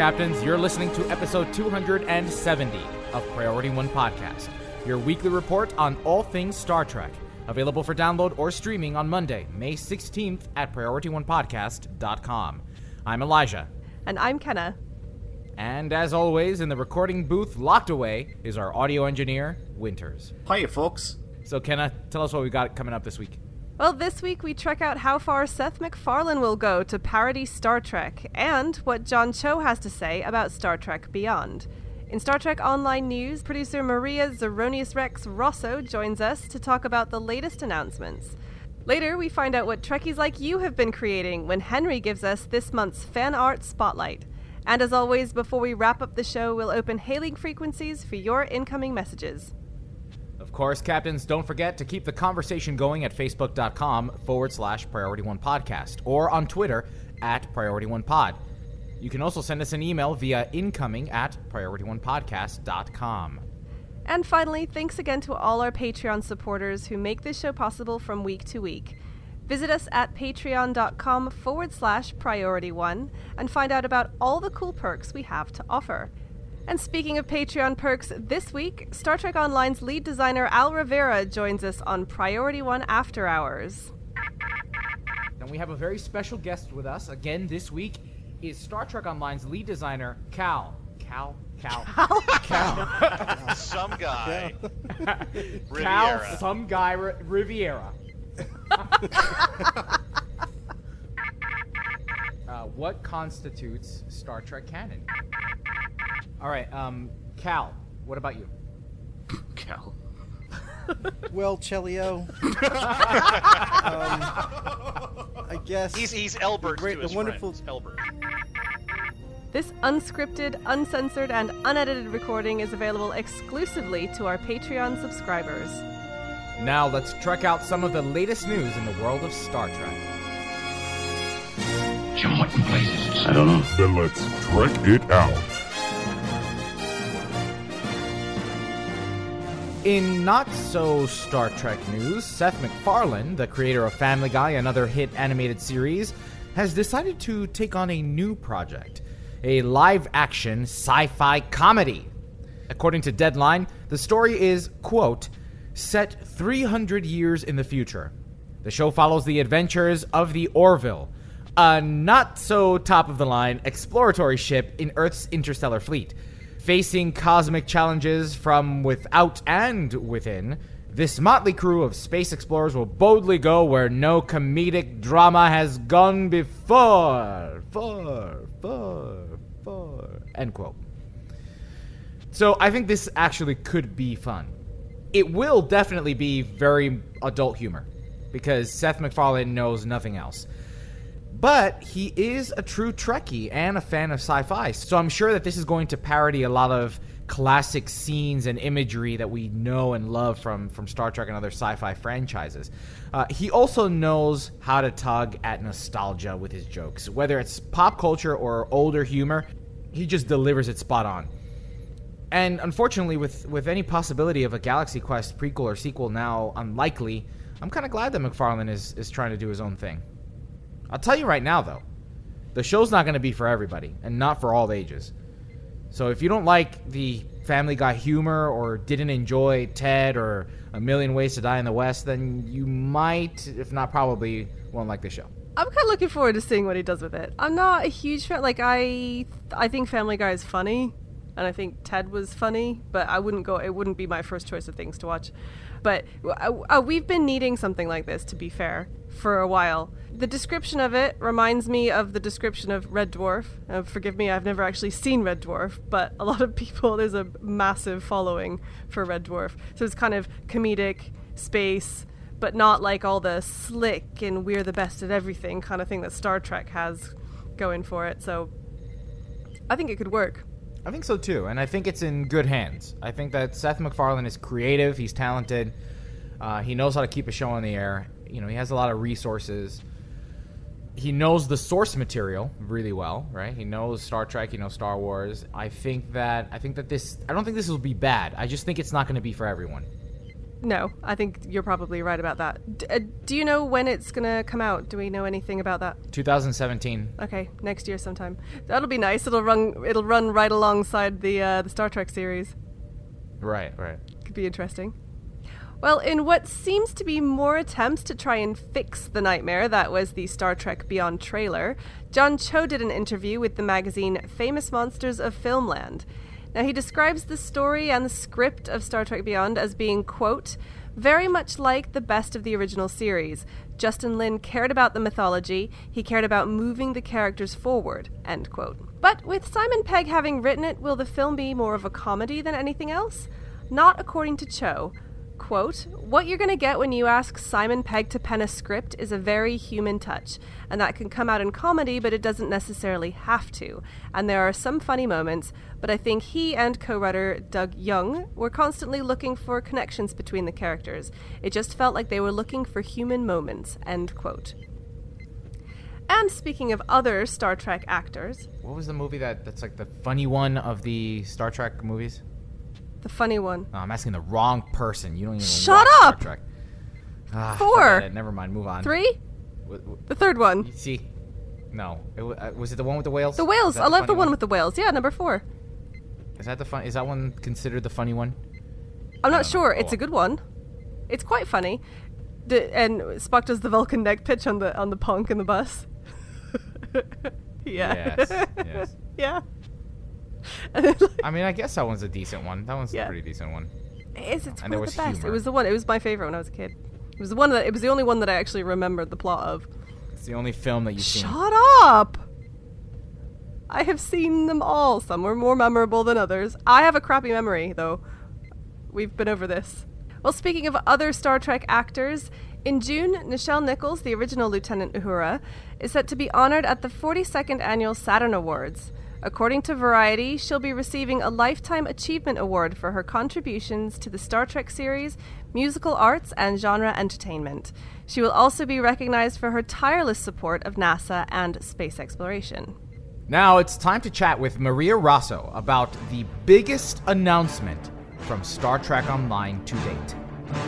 Captains. You're listening to episode 270 of Priority One Podcast, your weekly report on all things Star Trek. Available for download or streaming on Monday, May 16th at PriorityOnePodcast.com. I'm Elijah. And I'm Kenna. And as always, in the recording booth locked away is our audio engineer, Winters. Hiya, folks. So, Kenna, tell us what we got coming up this week. Well, this week we check out how far Seth MacFarlane will go to parody Star Trek and what John Cho has to say about Star Trek Beyond. In Star Trek Online News, producer Maria Zeronius Rex Rosso joins us to talk about the latest announcements. Later, we find out what Trekkies like you have been creating when Henry gives us this month's fan art spotlight. And as always, before we wrap up the show, we'll open hailing frequencies for your incoming messages. Of course, Captains, don't forget to keep the conversation going at facebook.com forward slash Priority One Podcast or on Twitter at Priority One Pod. You can also send us an email via incoming at PriorityOnePodcast.com. And finally, thanks again to all our Patreon supporters who make this show possible from week to week. Visit us at patreon.com forward slash priority one and find out about all the cool perks we have to offer. And speaking of Patreon perks, this week, Star Trek Online's lead designer Al Rivera joins us on Priority One After Hours. And we have a very special guest with us again this week is Star Trek Online's lead designer, Cal. Cal? Cal. Cal. Cal. Some guy. Cal, Riviera. some guy, R- Riviera. uh, what constitutes Star Trek canon? All right, um, Cal, what about you? Cal. Well, Chelio. um, I guess He's he's Elbert Great- to the his wonderful- friends. Elbert. This unscripted, uncensored, and unedited recording is available exclusively to our Patreon subscribers. Now let's trek out some of the latest news in the world of Star Trek. Jim, what in blazes? I don't know. Then let's trek it out. In not so Star Trek news, Seth MacFarlane, the creator of Family Guy and other hit animated series, has decided to take on a new project a live action sci fi comedy. According to Deadline, the story is, quote, set 300 years in the future. The show follows the adventures of the Orville, a not so top of the line exploratory ship in Earth's interstellar fleet. Facing cosmic challenges from without and within, this motley crew of space explorers will boldly go where no comedic drama has gone before. For, for, for. End quote. So I think this actually could be fun. It will definitely be very adult humor because Seth MacFarlane knows nothing else. But he is a true Trekkie and a fan of sci fi, so I'm sure that this is going to parody a lot of classic scenes and imagery that we know and love from, from Star Trek and other sci fi franchises. Uh, he also knows how to tug at nostalgia with his jokes. Whether it's pop culture or older humor, he just delivers it spot on. And unfortunately, with, with any possibility of a Galaxy Quest prequel or sequel now unlikely, I'm kind of glad that MacFarlane is, is trying to do his own thing. I'll tell you right now, though, the show's not going to be for everybody and not for all ages. So if you don't like the Family Guy humor or didn't enjoy Ted or A Million Ways to Die in the West, then you might, if not probably, won't like the show. I'm kind of looking forward to seeing what he does with it. I'm not a huge fan. Like I, I think Family Guy is funny, and I think Ted was funny, but I wouldn't go. It wouldn't be my first choice of things to watch. But uh, uh, we've been needing something like this, to be fair, for a while. The description of it reminds me of the description of Red Dwarf. Uh, forgive me, I've never actually seen Red Dwarf, but a lot of people, there's a massive following for Red Dwarf. So it's kind of comedic, space, but not like all the slick and we're the best at everything kind of thing that Star Trek has going for it. So I think it could work. I think so too, and I think it's in good hands. I think that Seth MacFarlane is creative. He's talented. Uh, he knows how to keep a show on the air. You know, he has a lot of resources. He knows the source material really well, right? He knows Star Trek. He knows Star Wars. I think that I think that this. I don't think this will be bad. I just think it's not going to be for everyone. No, I think you're probably right about that. D- uh, do you know when it's going to come out? Do we know anything about that? 2017. Okay, next year sometime. That'll be nice. It'll run. It'll run right alongside the uh, the Star Trek series. Right, right. Could be interesting. Well, in what seems to be more attempts to try and fix the nightmare that was the Star Trek Beyond trailer, John Cho did an interview with the magazine Famous Monsters of Filmland. Now, he describes the story and the script of Star Trek Beyond as being, quote, very much like the best of the original series. Justin Lin cared about the mythology, he cared about moving the characters forward, end quote. But with Simon Pegg having written it, will the film be more of a comedy than anything else? Not according to Cho. Quote, what you're going to get when you ask Simon Pegg to pen a script is a very human touch, and that can come out in comedy, but it doesn't necessarily have to. And there are some funny moments, but I think he and co writer Doug Jung were constantly looking for connections between the characters. It just felt like they were looking for human moments, end quote. And speaking of other Star Trek actors, What was the movie that that's like the funny one of the Star Trek movies? The funny one. Oh, I'm asking the wrong person. You don't even Shut watch up! Star Trek. Ah, Four. Never mind. Move on. Three? W- w- The third one. you see, no. It, wa- uh, was it the one with the whales? The whales. I love the funny one with the whales. Yeah, number four. Is that the fun? Is that one considered the funny one? I'm not know. sure. It's a good one. It's quite funny. The, and Spock does the Vulcan neck pinch on the on the punk in the bus. yeah. Yes. yes. yeah. And then, like, I mean, I guess that one's a decent one. That one's Yeah. a pretty decent one. it's, it's And one of was the best. It was the one. It was my favorite when I was a kid. It was the one that. It was the only one that I actually remembered the plot of. It's the only film that you've seen. Shut up! I have seen them all. Some were more memorable than others. I have a crappy memory, though. We've been over this. Well, speaking of other Star Trek actors, in June, Nichelle Nichols, the original Lieutenant Uhura, is set to be honored at the 42nd Annual Saturn Awards. According to Variety, she'll be receiving a Lifetime Achievement Award for her contributions to the Star Trek series, musical arts, and genre entertainment. She will also be recognized for her tireless support of NASA and space exploration. Now it's time to chat with Maria Rosso about the biggest announcement from Star Trek Online to date.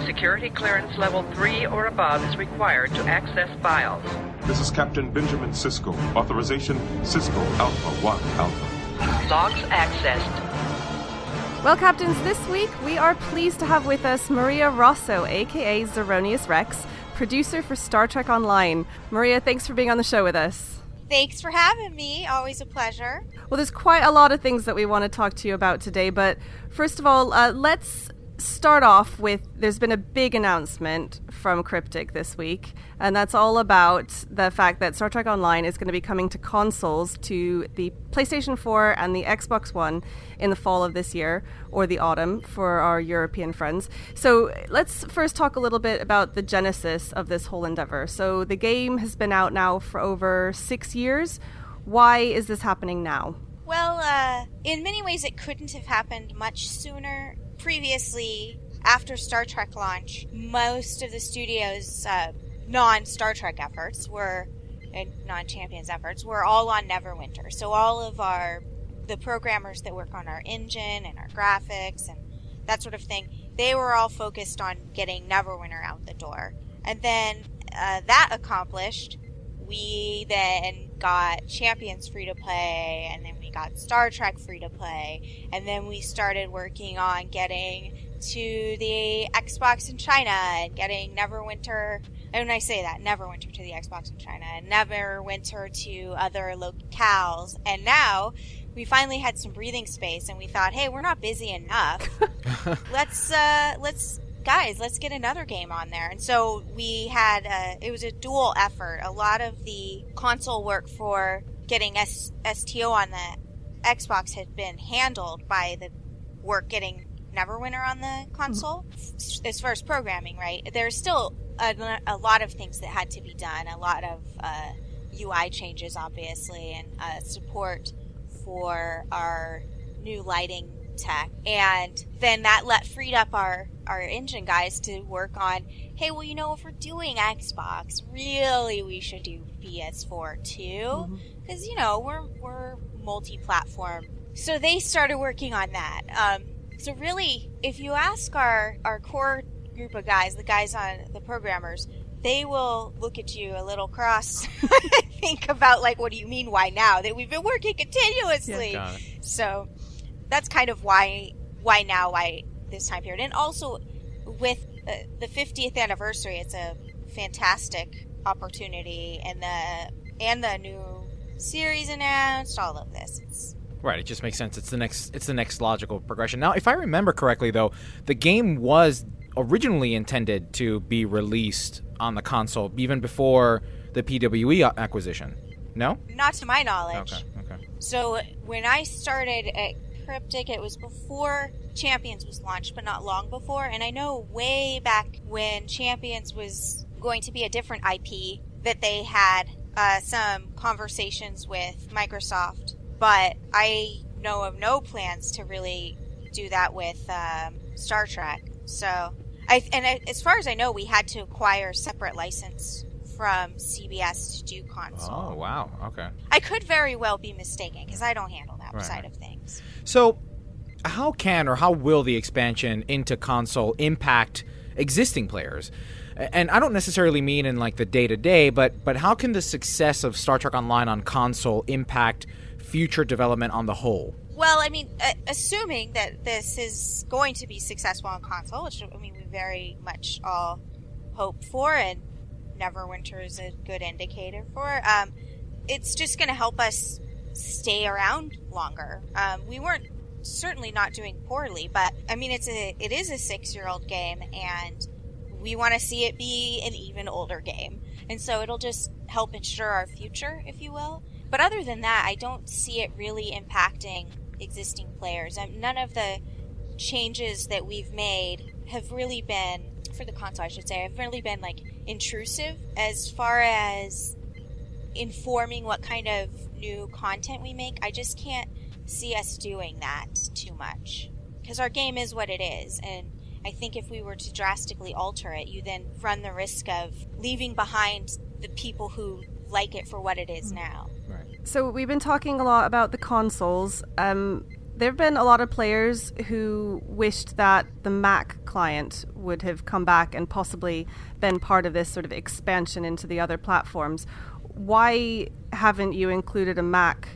Security clearance level 3 or above is required to access files. This is Captain Benjamin Sisko. Authorization Sisko Alpha 1 Alpha. Logs accessed. Well, Captains, this week we are pleased to have with us Maria Rosso, aka Zeronius Rex, producer for Star Trek Online. Maria, thanks for being on the show with us. Thanks for having me. Always a pleasure. Well, there's quite a lot of things that we want to talk to you about today, but first of all, uh, let's start off with there's been a big announcement from Cryptic this week, and that's all about the fact that Star Trek Online is going to be coming to consoles to the PlayStation 4 and the Xbox One in the fall of this year or the autumn for our European friends. So let's first talk a little bit about the genesis of this whole endeavor. So the game has been out now for over six years. Why is this happening now? Well, uh, in many ways, it couldn't have happened much sooner. Previously, after Star Trek launch, most of the studio's uh, non Star Trek efforts were, and non Champions efforts, were all on Neverwinter. So all of our, the programmers that work on our engine and our graphics and that sort of thing, they were all focused on getting Neverwinter out the door. And then uh, that accomplished, we then got Champions free to play, and then we got Star Trek free to play, and then we started working on getting to the Xbox in China and getting Neverwinter. And when I say that, Neverwinter to the Xbox in China, and Neverwinter to other locales, and now we finally had some breathing space, and we thought, hey, we're not busy enough. let's uh, let's guys, let's get another game on there. And so we had uh, it was a dual effort. A lot of the console work for getting S- STO on the Xbox had been handled by the work getting Neverwinter on the console. As far as programming, right? There's still a, a lot of things that had to be done, a lot of uh, UI changes, obviously, and uh, support for our new lighting tech. And then that let freed up our our engine guys to work on. Hey, well, you know, if we're doing Xbox, really, we should do PS4 too, because you know we're we're multi-platform. So they started working on that. Um, so really, if you ask our our core group of guys, the guys on the programmers, they will look at you a little cross. think about like, what do you mean? Why now? That we've been working continuously. Got it. So that's kind of why why now why this time period, and also with uh, the 50th anniversary, it's a fantastic opportunity, and the and the new series announced, all of this. It's, Right, it just makes sense. It's the next it's the next logical progression. Now, if I remember correctly though, the game was originally intended to be released on the console even before the PWE acquisition. No? not to my knowledge. Okay, okay. So when I started at Cryptic, it was before Champions was launched, but not long before. And I know way back when Champions was going to be a different IP that they had uh, some conversations with Microsoft, but I know of no plans to really do that with um, Star Trek. So, I and I, as far as I know, we had to acquire separate license from CBS to do console. Oh, wow. Okay. I could very well be mistaken because I don't handle that Right, side of things. So, how can or how will the expansion into console impact existing players? And I don't necessarily mean in like the day to day, but but how can the success of Star Trek Online on console impact future development on the whole? Well, I mean, uh, assuming that this is going to be successful on console, which I mean we very much all hope for, and Neverwinter is a good indicator for. Um, it's just going to help us stay around longer. Um, we weren't certainly not doing poorly, but I mean, it's a it is a six year old game, and we want to see it be an even older game, and so it'll just help ensure our future, if you will. But other than that, I don't see it really impacting existing players. Um, none of the changes that we've made have really been for the console, I should say, I've really been like intrusive as far as informing what kind of new content we make. I just can't see us doing that too much because our game is what it is, and I think if we were to drastically alter it, you then run the risk of leaving behind the people who like it for what it is now. So we've been talking a lot about the consoles. Um, there have been a lot of players who wished that the Mac client would have come back and possibly been part of this sort of expansion into the other platforms. Why haven't you included a Mac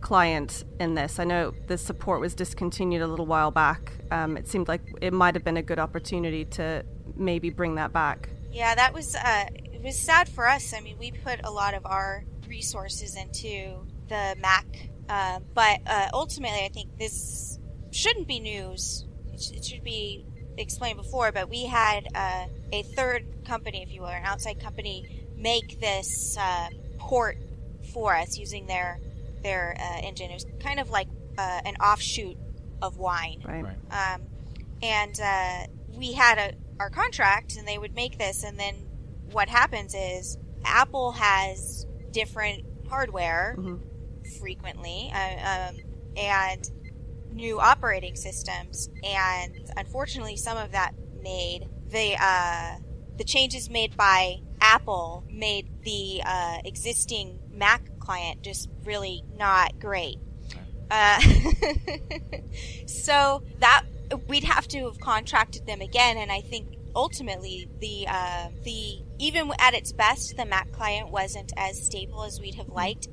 client in this? I know the support was discontinued a little while back. Um, it seemed like it might have been a good opportunity to maybe bring that back. Yeah, that was uh, it was sad for us. I mean, we put a lot of our resources into the Mac, uh, but uh, ultimately, I think this shouldn't be news. It, sh- it should be explained before. But we had uh, a third company, if you will, an outside company, make this uh, port for us using their their uh, engine. It was kind of like uh, an offshoot of Wine Right. um, and uh, we had a, our contract and they would make this and then what happens is apple has different hardware frequently uh, um, and new operating systems and unfortunately some of that made the uh, the changes made by apple made the uh, existing mac client just really not great. Uh, so that we'd have to have contracted them again, and I think ultimately the uh, the even at its best, the Mac client wasn't as stable as we'd have liked,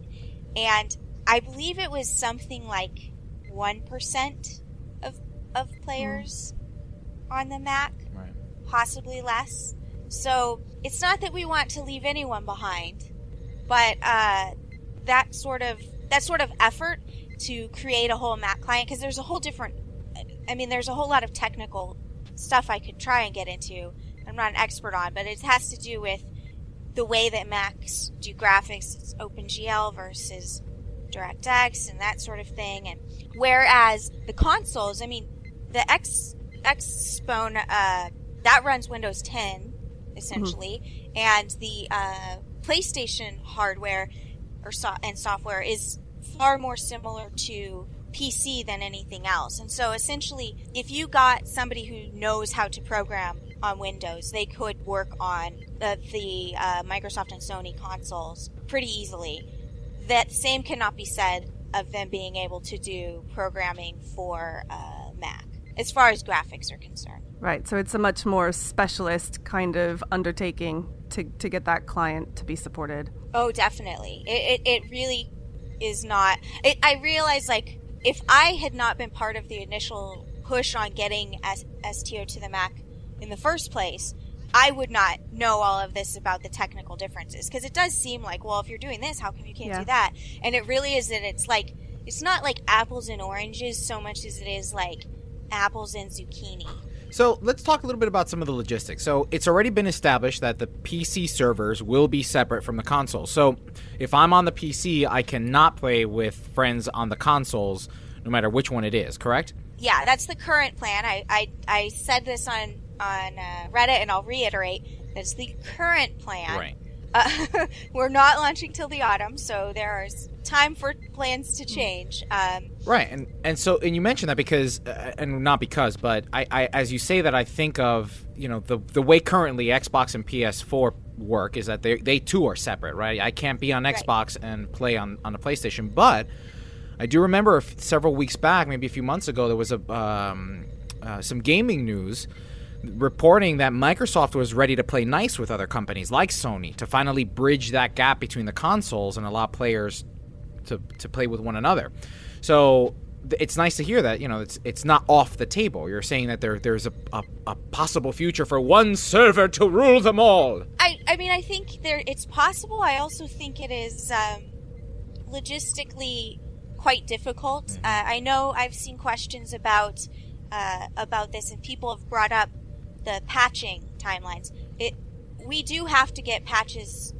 and I believe it was something like one percent of of players on the Mac, Right. possibly less. So it's not that we want to leave anyone behind, but uh, that sort of that sort of effort to create a whole Mac client because there's a whole different. I mean, there's a whole lot of technical stuff I could try and get into. I'm not an expert on, but it has to do with the way that Macs do graphics. It's OpenGL versus DirectX and that sort of thing. And whereas the consoles, I mean, the X Xbox One uh, that runs Windows 10 essentially, and the uh, PlayStation hardware or so- and software is far more similar to PC than anything else. And so essentially, if you got somebody who knows how to program on Windows, they could work on the, the uh, Microsoft and Sony consoles pretty easily. That same cannot be said of them being able to do programming for uh, Mac, as far as graphics are concerned. Right. So it's a much more specialist kind of undertaking to, to get that client to be supported. Oh, definitely. It, it, it really is not. It, I realize, like, if I had not been part of the initial push on getting S- STO to the Mac in the first place, I would not know all of this about the technical differences. Because it does seem like, well, if you're doing this, how come you can't Yeah. do that? And it really is that it's like, it's not like apples and oranges so much as it is like apples and zucchini. So let's talk a little bit about some of the logistics. So it's already been established that the PC servers will be separate from the console. So if I'm on the PC, I cannot play with friends on the consoles, no matter which one it is. Correct? yeah, that's the current plan. I, I, I said this on on uh, Reddit, and I'll reiterate. That's the current plan. Right. Uh, we're not launching till the autumn, so there's time for plans to change. Um, Right, and and so and you mentioned that because uh, and not because, but I, I as you say that I think of you know the the way currently Xbox and PS4 work is that they they too are separate, right? I can't be on Right. Xbox and play on on the PlayStation, but I do remember several weeks back, maybe a few months ago, there was a um, uh, some gaming news reporting that Microsoft was ready to play nice with other companies like Sony to finally bridge that gap between the consoles and allow players to, to play with one another. So it's nice to hear that you know it's it's not off the table. You're saying that there there's a, a, a possible future for one server to rule them all. I, I mean, I think there it's possible. I also think it is um, logistically quite difficult. Uh, I know I've seen questions about uh, about this, and people have brought up the patching timelines. It we do have to get patches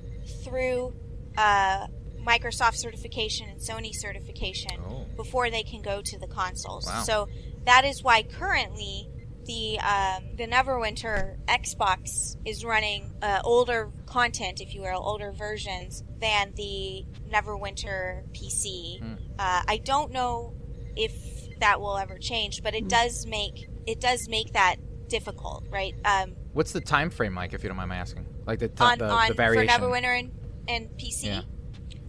through uh, Microsoft certification and Sony certification Oh. before they can go to the consoles. Wow. So that is why currently the um, the Neverwinter Xbox is running uh, older content, if you will, older versions than the Neverwinter PC. Uh, I don't know if that will ever change, but it does make it does make that difficult, right? Um, What's the time frame, Mike? If you don't mind my asking, like the t- on the, on the for. Neverwinter and, and PC. Yeah.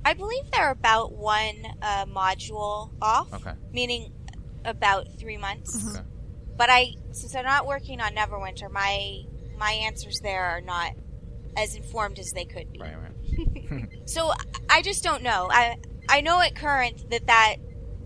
I believe they're about one uh, module off, Okay. meaning about three months. Okay. But I, since I'm not working on Neverwinter, my my answers there are not as informed as they could be. Right, right. So I just don't know. I I know at current that that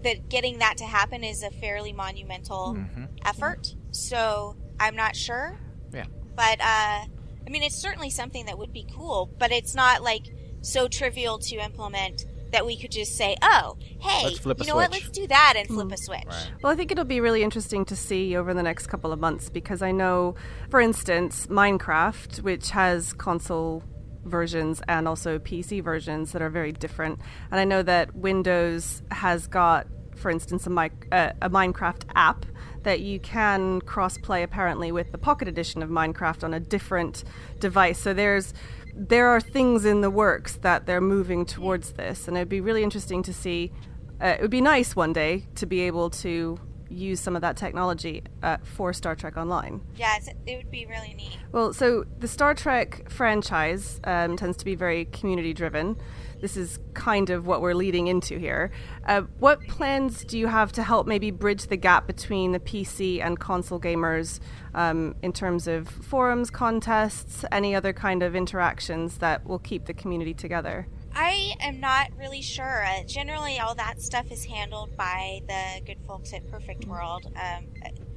that getting that to happen is a fairly monumental Mhm. effort. So I'm not sure. Yeah. But uh, I mean, it's certainly something that would be cool. But it's not like so trivial to implement that we could just say, "Oh, hey, Let's flip a you know what? Let's do that and flip a switch." Right. Well, I think it'll be really interesting to see over the next couple of months because I know, for instance, Minecraft, which has console versions and also PC versions that are very different. And I know that Windows has got, for instance, a, mic- uh, a Minecraft app that you can cross-play apparently with the Pocket Edition of Minecraft on a different device. So there's there are things in the works that they're moving towards this, and it'd be really interesting to see. Uh, it would be nice one day to be able to use some of that technology uh, for Star Trek Online. Yeah, it's, it would be really neat. Well, so the Star Trek franchise um, tends to be very community driven. This is kind of what we're leading into here. Uh, what plans do you have to help maybe bridge the gap between the PC and console gamers um, in terms of forums, contests, any other kind of interactions that will keep the community together? I am not really sure. Uh, generally, all that stuff is handled by the good folks at Perfect World. Um,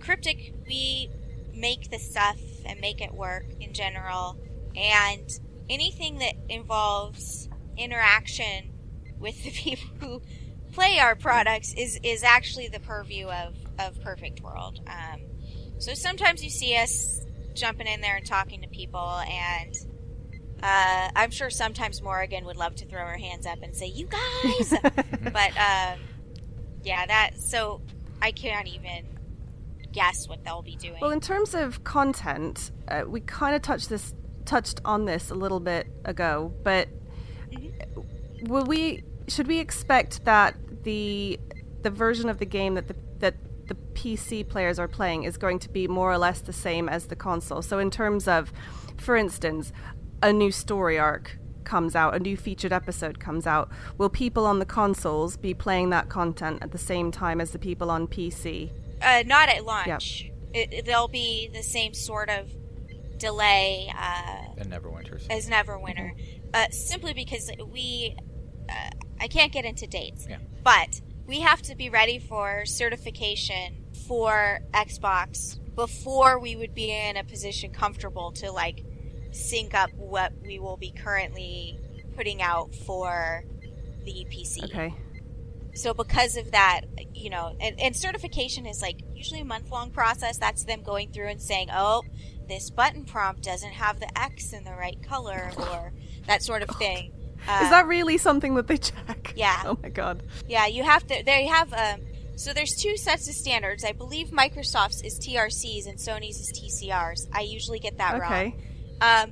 Cryptic, we make the stuff and make it work in general, and anything that involves interaction with the people who play our products is is actually the purview of of Perfect World. Um, so sometimes you see us jumping in there and talking to people and uh, I'm sure sometimes Morrigan would love to throw her hands up and say, "You guys," but um, yeah, that. So I can't even guess what they'll be doing. Well, in terms of content, uh, we kind of touched this touched on this a little bit ago, but will we should we expect that the the version of the game that the that the PC players are playing is going to be more or less the same as the console? So in terms of, for instance, a new story arc comes out, a new featured episode comes out, will people on the consoles be playing that content at the same time as the people on PC? Uh, not at launch. It, it- there'll be the same sort of delay uh, And Neverwinters. as Neverwinter, uh, simply because we. Uh, I can't get into dates, Yeah. but we have to be ready for certification for Xbox before we would be in a position comfortable to like sync up what we will be currently putting out for the PC. Okay. So because of that, you know, and, and certification is like usually a month long process. That's them going through and saying, oh, this button prompt doesn't have the X in the right color or that sort of thing. Uh, Is that really something that they check? Yeah. Oh my god. yeah, you have to. They have. Um, so there's two sets of standards. I believe Microsoft's is TRCs and Sony's is TCRs. I usually get that wrong. Okay. wrong. Um,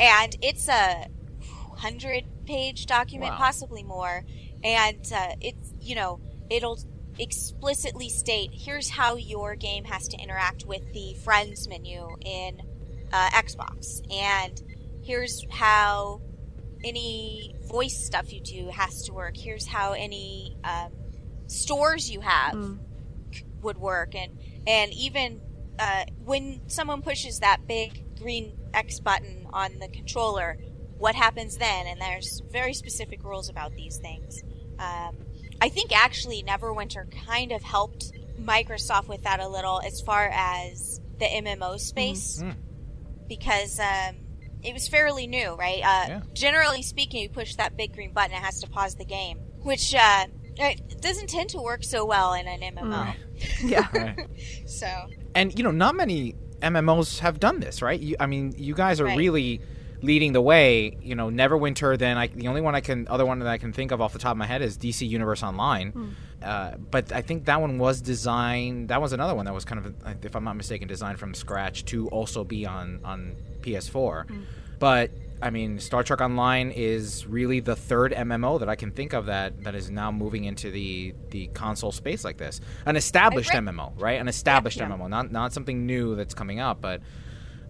and it's a hundred page document, Wow. possibly more. And uh, it's you know it'll explicitly state here's how your game has to interact with the friends menu in uh, Xbox, and here's how any voice stuff you do has to work. Here's how any um, stores you have Mm. would work, and and even uh, when someone pushes that big green X button on the controller, what happens then? And there's very specific rules about these things. Um, I think actually Neverwinter kind of helped Microsoft with that a little as far as the MMO space Mhm. because um, it was fairly new, right? Uh, Yeah. Generally speaking, you push that big green button, it has to pause the game, which uh, it doesn't tend to work so well in an MMO. Yeah. Right. So And you know, not many MMOs have done this, right? You, I mean, you guys are Right. really leading the way. You know, Neverwinter. Then I, the only one I can, other one that I can think of off the top of my head is DC Universe Online. Uh, but I think that one was designed. That was another one that was kind of, if I'm not mistaken, designed from scratch to also be on on PS4. But I mean, Star Trek Online is really the third MMO that I can think of that that is now moving into the the console space like this. An established Right. MMO, right? An established Yeah. MMO, not not something new that's coming up, but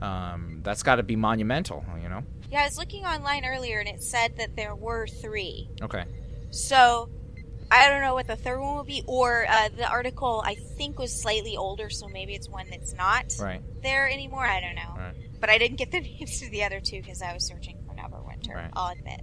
um, that's got to be monumental, you know? yeah, I was looking online earlier and it said that there were three. Okay. So I don't know what the third one will be, or uh, the article I think was slightly older, so maybe it's one that's not Right. there anymore. I don't know, Right. but I didn't get the names to the other two because I was searching for Neverwinter. Right. I'll admit.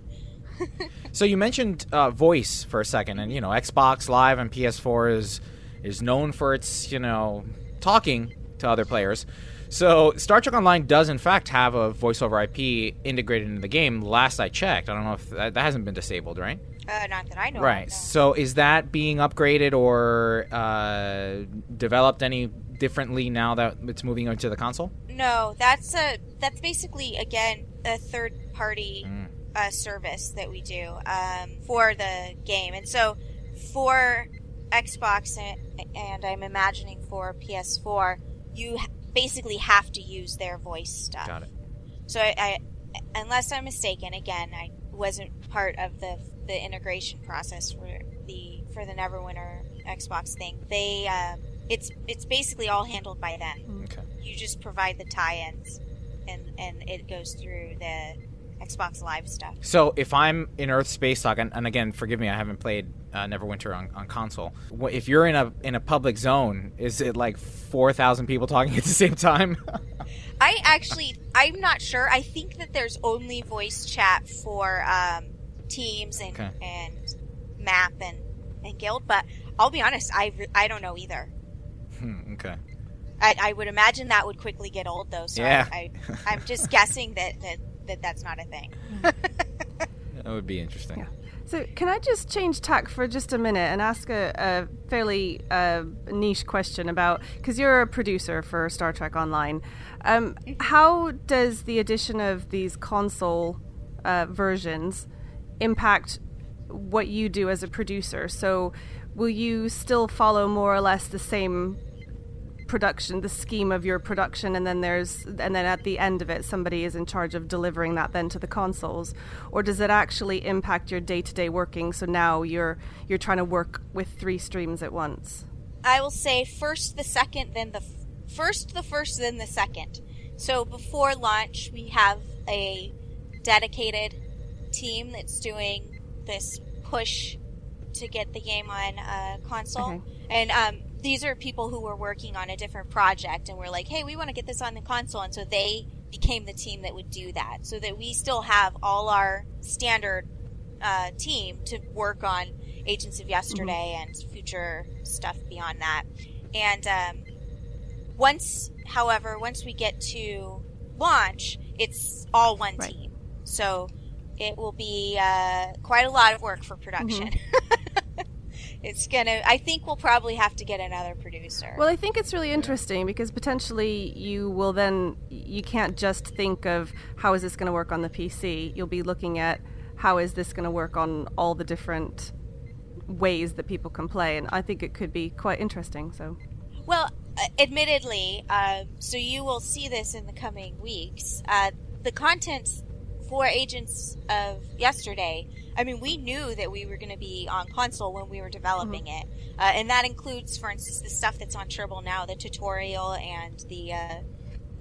So you mentioned uh, voice for a second, and you know Xbox Live and PS4 is is known for its you know talking to other players. So Star Trek Online does in fact have a voice over IP integrated into the game. Last I checked, I don't know if that, that hasn't been disabled, right? Uh, not that I know. right. Of, no. So is that being upgraded or uh, developed any differently now that it's moving into the console? No, that's a that's basically again a third party Mm. uh, service that we do um, for the game, and so for Xbox and, and I'm imagining for PS4, you basically have to use their voice stuff. Got it. So I, I unless I'm mistaken, again, I wasn't part of the the integration process for the for the Neverwinter Xbox thing. They um, it's it's basically all handled by them Okay. you just provide the tie-ins and and it goes through the Xbox Live stuff. So if I'm in Earth Spacedock, and, and again, forgive me, I haven't played uh, Neverwinter on, on console. If you're in a in a public zone, is it like four thousand people talking at the same time? I actually I'm not sure. I think that there's only voice chat for um, Teams and Okay. and Map and and Guild, but I'll be honest, I re- I don't know either. Hmm, okay. I, I would imagine that would quickly get old though. So Yeah. I, I I'm just guessing that, that that that's not a thing. That would be interesting. Yeah. So, can I just change tack for just a minute and ask a, a fairly uh, niche question about because you're a producer for Star Trek Online? Um, how does the addition of these console uh, versions impact what you do as a producer? So, will you still follow more or less the same production, the scheme of your production, and then there's and then at the end of it, somebody is in charge of delivering that then to the consoles, or does it actually impact your day-to-day working? So now you're you're trying to work with three streams at once. I will say first the second, then the f- first the first, then the second. So before launch, we have a dedicated team that's doing this push to get the game on uh, console, Okay. and um, these are people who were working on a different project, and we're like, hey, we want to get this on the console, and so they became the team that would do that, so that we still have all our standard uh, team to work on Agents of Yesterday and future stuff beyond that. And um, once, however, once we get to launch, it's all one Right. team. So it will be uh, quite a lot of work for production. it's gonna. I think we'll probably have to get another producer. Well, I think it's really interesting because potentially you will then you can't just think of how is this going to work on the PC. You'll be looking at how is this going to work on all the different ways that people can play, and I think it could be quite interesting. So, Well, uh, admittedly, uh, so you will see this in the coming weeks. Uh, the content for Agents of Yesterday, I mean, we knew that we were going to be on console when we were developing it. Uh, and that includes, for instance, the stuff that's on Tribble now, the tutorial and the, uh,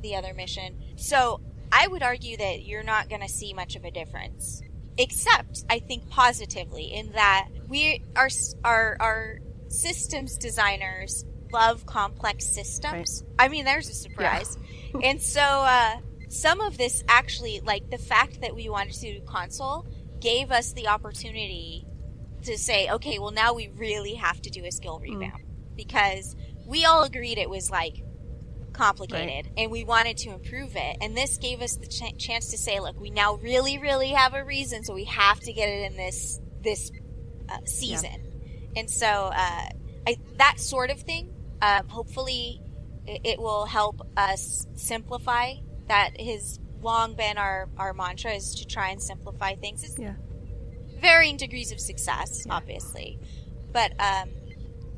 the other mission. So I would argue that you're not going to see much of a difference. Except, I think positively, in that we are, our, our systems designers love complex systems. I mean, there's a surprise. and so, uh, some of this actually, like the fact that we wanted to do console, gave us the opportunity to say, okay, well, now we really have to do a skill revamp. Because we all agreed it was like complicated and we wanted to improve it. And this gave us the ch- chance to say, look, we now really, really have a reason, so we have to get it in this, this uh, season. And so, uh, I, that sort of thing, um, hopefully it, it will help us simplify that has long been our, our mantra is to try and simplify things. It's yeah. varying degrees of success, obviously. But um,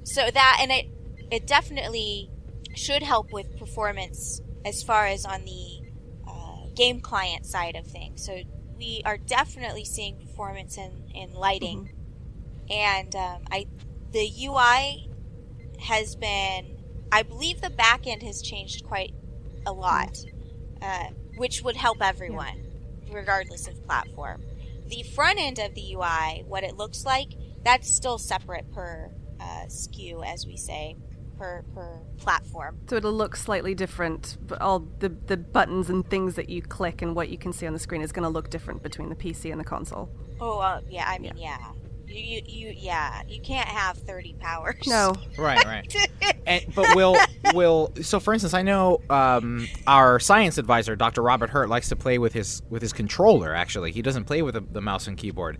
so that and it it definitely should help with performance as far as on the uh, game client side of things. So we are definitely seeing performance in, in lighting, and um, I the UI has been I believe the back end has changed quite a lot, uh, which would help everyone regardless of platform. The front end of the UI, what it looks like, that's still separate per uh, SKU, as we say, per per platform. So it'll look slightly different, but all the the buttons and things that you click and what you can see on the screen is going to look different between the PC and the console. Oh, uh, yeah. I mean, yeah. You, you, you, yeah. You can't have thirty powers. No. Right, right. and, but will will so for instance, I know um, our science advisor, Dr. Robert Hurt, likes to play with his with his controller. Actually, he doesn't play with the, the mouse and keyboard.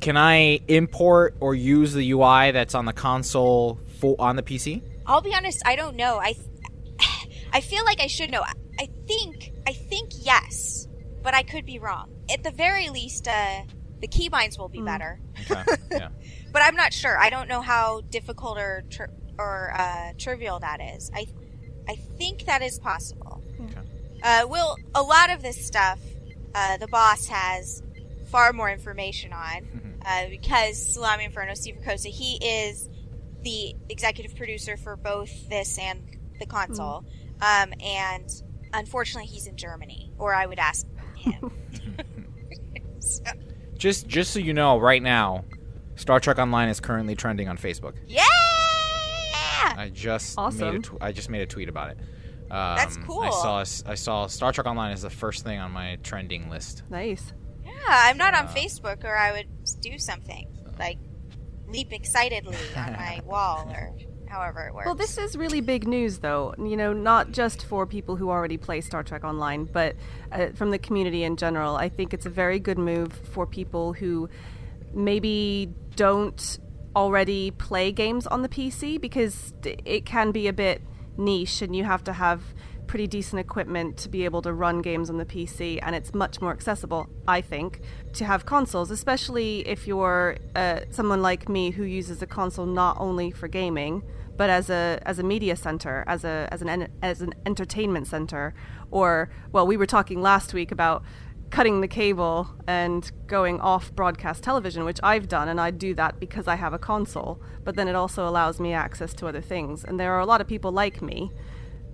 Can I import or use the UI that's on the console for on the PC? I'll be honest. I don't know. I, I feel like I should know. I, I think, I think yes, but I could be wrong. At the very least, uh, the keybinds will be better. Okay, yeah. but I'm not sure. I don't know how difficult or tri- or uh, trivial that is. I I think that is possible. Uh, will a lot of this stuff, uh, the boss has far more information on uh, because Salami Inferno, Steve Ricossa, he is the executive producer for both this and the console, um, and unfortunately, he's in Germany, or I would ask him. So- Just just so you know, right now, Star Trek Online is currently trending on Facebook. yeah. I just made a Awesome. tw- I just made a tweet about it. Um, That's I saw s- I saw Star Trek Online is the first thing on my trending list. Nice. Yeah, I'm not on Facebook, or I would do something like leap excitedly on my wall, or however it works. Well, this is really big news, though. You know, not just for people who already play Star Trek Online, but uh, from the community in general. I think it's a very good move for people who maybe don't already play games on the PC because it can be a bit niche and you have to have pretty decent equipment to be able to run games on the PC, and it's much more accessible, I think, to have consoles, especially if you're uh, someone like me who uses a console not only for gaming, but as a as a media center, as a as an as an entertainment center, or well, we were talking last week about cutting the cable and going off broadcast television, which I've done, and I do that because I have a console. But then it also allows me access to other things, and there are a lot of people like me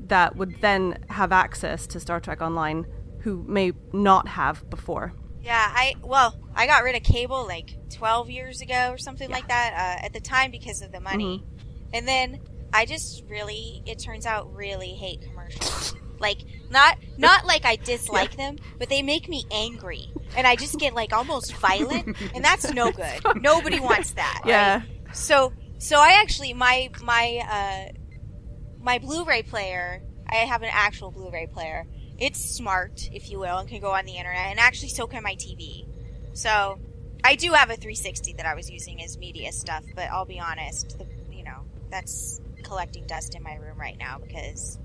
that would then have access to Star Trek Online who may not have before. Yeah, I well, I got rid of cable like 12 years ago or something like that uh, at the time because of the money. And then I just really it turns out really hate commercials. Like not not like I dislike them, but they make me angry. And I just get like almost violent, and that's no good. Nobody wants that. Yeah. Right? So so I actually my my uh my Blu-ray player, I have an actual Blu-ray player. It's smart, if you will, and can go on the internet, and actually so can my TV. So, I do have a 360 that I was using as media stuff, but I'll be honest, the, that's collecting dust in my room right now because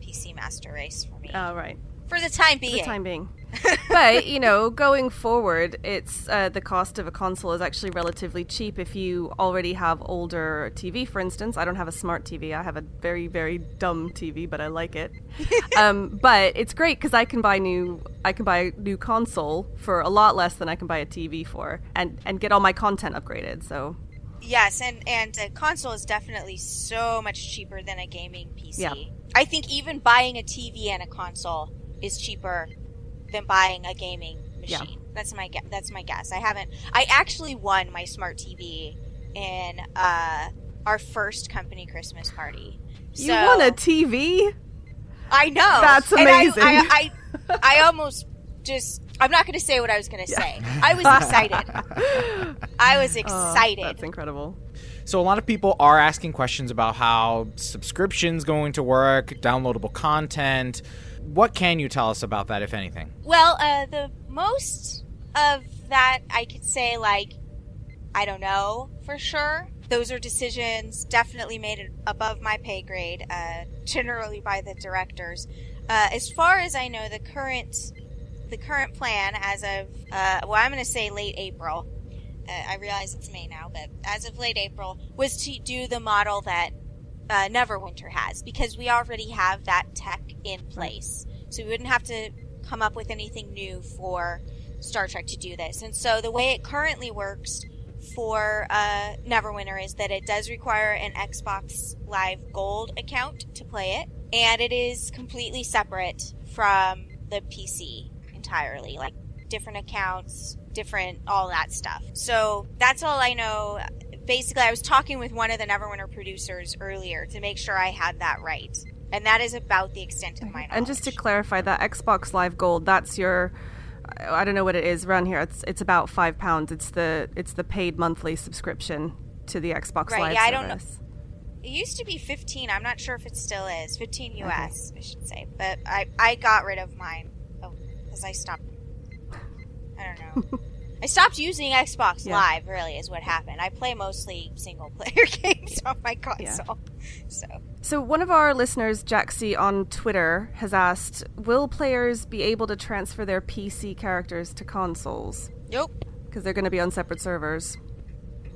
PC Master Race for me. Oh, right. for the time being. For the time being. but you know, going forward, it's uh, the cost of a console is actually relatively cheap if you already have older TV. For instance, I don't have a smart TV. I have a very very dumb TV, but I like it. um, but it's great because I can buy new I can buy a new console for a lot less than I can buy a TV for, and and get all my content upgraded. So Yes, and and a console is definitely so much cheaper than a gaming PC. Yeah. I think even buying a TV and a console is cheaper than buying a gaming machine. Yeah. That's my gue- that's my guess. I haven't. I actually won my smart TV in uh, our first company Christmas party. you won a TV? I know. That's And I- amazing. I, I, I, almost just. I'm not going to say what I was going to say. I was excited. I was Oh, excited. that's incredible. So a lot of people are asking questions about how subscriptions going to work, downloadable content. What can you tell us about that, if anything? Well, uh, the most of that I could say, like, I don't know for sure. Those are decisions definitely made above my pay grade, uh, generally by the directors. Uh, as far as I know, the current the current plan, as of uh, well, I'm going to say late April. Uh, I realize it's May now, but as of late April, was to do the model that uh, Neverwinter has because we already have that tech in place. So we wouldn't have to come up with anything new for Star Trek to do this. And so the way it currently works for uh, Neverwinter is that it does require an Xbox Live Gold account to play it, and it is completely separate from the PC entirely, like different accounts, different all that stuff. So that's all I know. Basically, I was talking with one of the Neverwinter producers earlier to make sure I had that right. And that is about the extent of my knowledge. And just to clarify, that Xbox Live Gold, that's your I don't know what it is around here. It's it's about five pounds. It's the it's the paid monthly subscription to the Xbox Right, Live yeah, I don't know. It used to be 15. I'm not sure if it still is. 15 US, I should say. But I, I got rid of mine because I stopped. I don't know. I stopped using Xbox Yeah. Live, really, is what happened. I play mostly single player games on my console. So, So one of our listeners, Jaxie on Twitter, has asked, "Will players be able to transfer their PC characters to consoles?" nope. Because they're going to be on separate servers.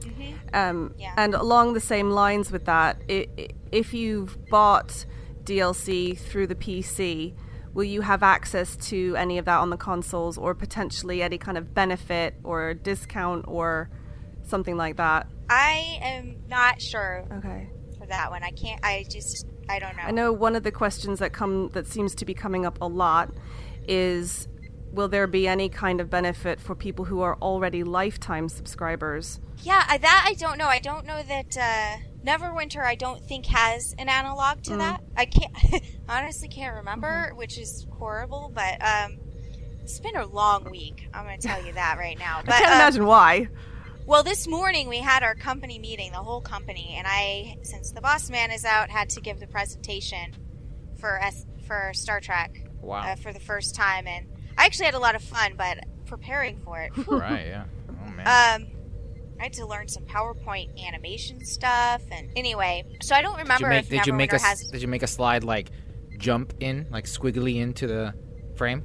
hmm Um, Yeah. And along the same lines with that, i- i- if you've bought DLC through the PC, will you have access to any of that on the consoles or potentially any kind of benefit or discount or something like that? I am not sure Okay. for that one. I can't, I just, I don't know. I know one of the questions that come that seems to be coming up a lot is will there be any kind of benefit for people who are already lifetime subscribers? Yeah, that I don't know. I don't know that uh, Neverwinter. I don't think has an analog to Mm. that. I can't honestly can't remember, Mm-hmm. which is horrible. But um, it's been a long week. I'm going to tell you that right now. But I can't uh, imagine why. well, this morning we had our company meeting, the whole company, and I, since the boss man is out, had to give the presentation for S- for Star Trek Wow. uh, for the first time, and I actually had a lot of fun. But preparing for it, right, yeah. Oh man. um, I had to learn some PowerPoint animation stuff, and anyway, so I don't did remember you make if did you make a has. did you make a slide like jump in, like squiggly into the frame?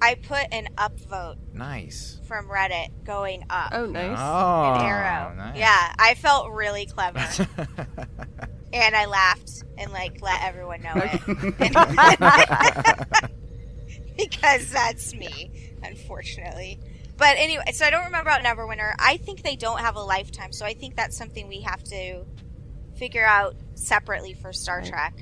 I put an upvote Nice. from Reddit going up. Oh, nice. Oh, An arrow. nice. Yeah, I felt really clever. and I laughed and like let everyone know it because that's me, unfortunately. But anyway, so I don't remember about Neverwinter. I think they don't have a lifetime, so I think that's something we have to figure out separately for Star Right. Trek.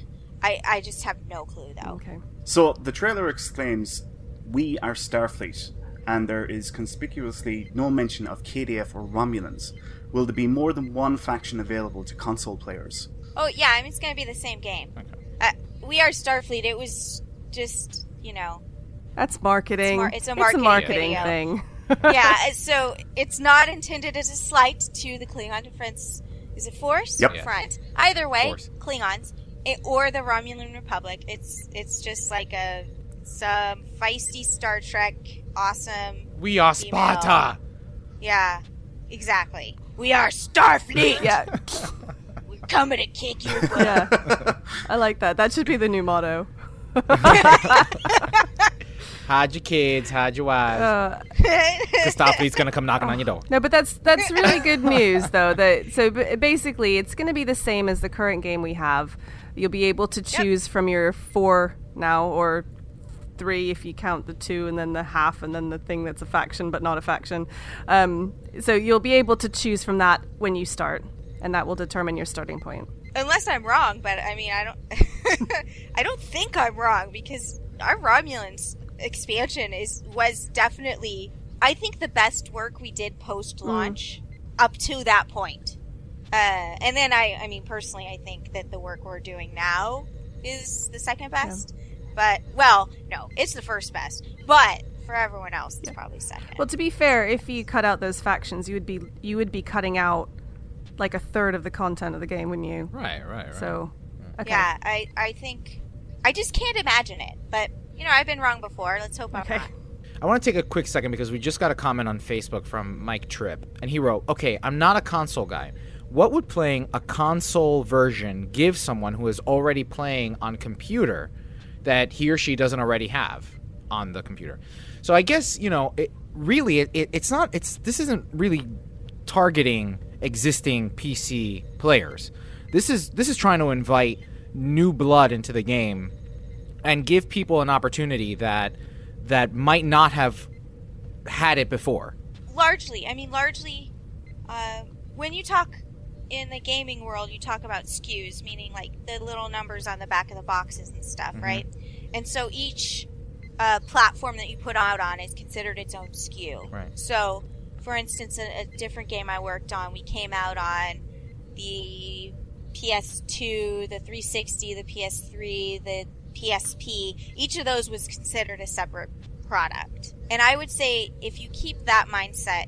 I, I just have no clue though. Okay. So the trailer exclaims, "We are Starfleet," and there is conspicuously no mention of KDF or Romulans. Will there be more than one faction available to console players? Oh yeah, I mean it's gonna be the same game. Uh, we are Starfleet. It was just you know That's marketing. mar- it's a marketing marketing video. thing. yeah. uh, So it's not intended as a slight to the Klingon Defense. Is it Force? Yep. Or Front. Either way, Force. Klingons it, or the Romulan Republic. It's it's just like a some feisty Star Trek, awesome. We are female- Sparta. Yeah, exactly. We are Starfleet. yeah, We're coming to kick your butt. yeah. I like that. That should be the new motto. Hide your kids, hide your wives. Uh, Because Starfleet's gonna come knocking on your door. no, but that's that's really good news, though. That so basically, it's going to be the same as the current game we have. You'll be able to choose from your four now, or three if you count the two, and then the half, and then the thing that's a faction but not a faction. Um, so you'll be able to choose from that when you start, and that will determine your starting point. unless I'm wrong, but I mean, I don't, I don't think I'm wrong because our Romulans expansion is was definitely, I think, the best work we did post launch up to that point. Uh, and then I, I mean, personally, I think that the work we're doing now is the second best. But well, no, it's the first best. But for everyone else, it's probably second. Well, to be fair, if you cut out those factions, you would be you would be cutting out like a third of the content of the game, wouldn't you? Right, right, right. So, okay. Yeah, I, I think, I just can't imagine it. But you know, I've been wrong before. Let's hope I'm not. I want to take a quick second because we just got a comment on Facebook from Mike Tripp, and he wrote, "Okay, I'm not a console guy. What would playing a console version give someone who is already playing on computer that he or she doesn't already have on the computer?" So I guess you know, it, really, it, it, it's not. It's this isn't really targeting existing PC players. This is this is trying to invite new blood into the game and give people an opportunity that that might not have had it before. largely i mean largely uh, when you talk in the gaming world you talk about SKUs meaning like the little numbers on the back of the boxes and stuff right and so each uh, platform that you put out on is considered its own SKU Right. so for instance a, a different game i worked on we came out on the ps2 the 360 the ps3 the psp each of those was considered a separate product and i would say if you keep that mindset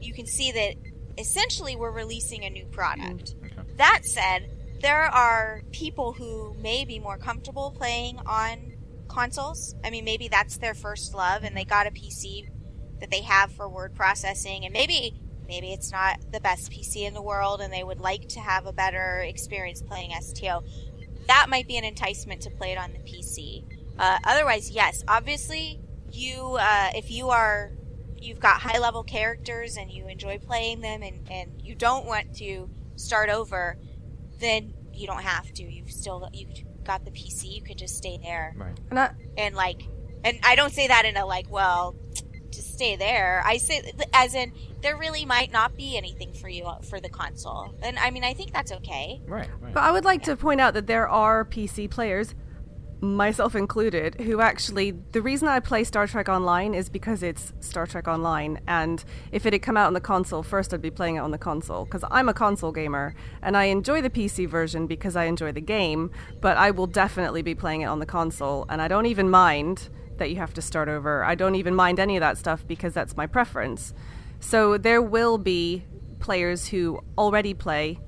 you can see that essentially we're releasing a new product. Mm, that said, there are people who may be more comfortable playing on consoles. I mean, maybe that's their first love and they mm-hmm. got a PC that they have for word processing and maybe maybe it's not the best PC in the world and they would like to have a better experience playing STO. That might be an enticement to play it on the PC. Uh, otherwise, yes, obviously, you uh, if you are you've got high level characters and you enjoy playing them and, and you don't want to start over, then you don't have to. You've still you've got the PC. You could just stay there Right. And I, and like, and I don't say that in a like, well, just stay there. I say as in there really might not be anything for you uh, for the console, and I mean I think that's okay. Right. Right. but I would like to point out that there are PC players, myself included, who actually the reason I play Star Trek Online is because it's Star Trek Online, and if it had come out on the console first, I'd be playing it on the console because I'm a console gamer and I enjoy the PC version because I enjoy the game, but I will definitely be playing it on the console, and I don't even mind that you have to start over. I don't even mind any of that stuff because that's my preference. So there will be players who already play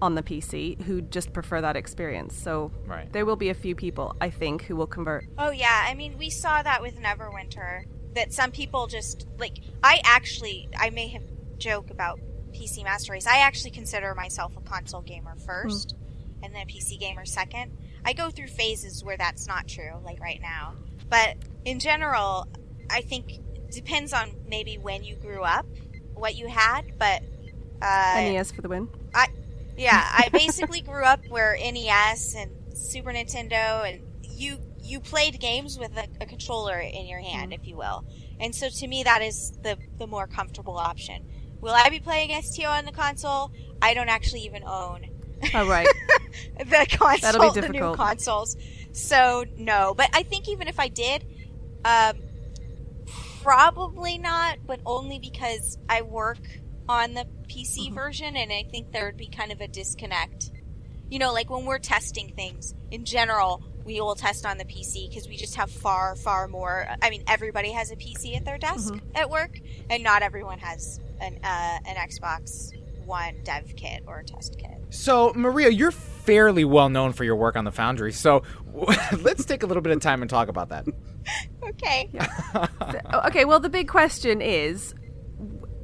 on the PC who just prefer that experience. So Right. there will be a few people, I think, who will convert. Oh yeah, I mean we saw that with Neverwinter. That some people just like I actually I may have joke about PC Master Race. I actually consider myself a console gamer first, hmm. and then a PC gamer second. I go through phases where that's not true, like right now. But in general, I think depends on maybe when you grew up, what you had. But uh, NES for the win. I Yeah, I basically grew up where NES and Super Nintendo and you you played games with a, a controller in your hand, if you will. And so to me that is the the more comfortable option. Will I be playing STO on the console? I don't actually even own Oh, right. the console, That'll be the new consoles. So no, but I think even if I did, um, probably not. But only because I work on the PC Mm-hmm. version, and I think there would be kind of a disconnect. You know, like when we're testing things in general, we will test on the PC because we just have far, far more. I mean, everybody has a PC at their desk Mm-hmm. at work, and not everyone has an uh, an Xbox One dev kit or a test kit. So, Maria, you're fairly well known for your work on the Foundry. So, let's take a little bit of time and talk about that. Okay. Oh, okay, well, the big question is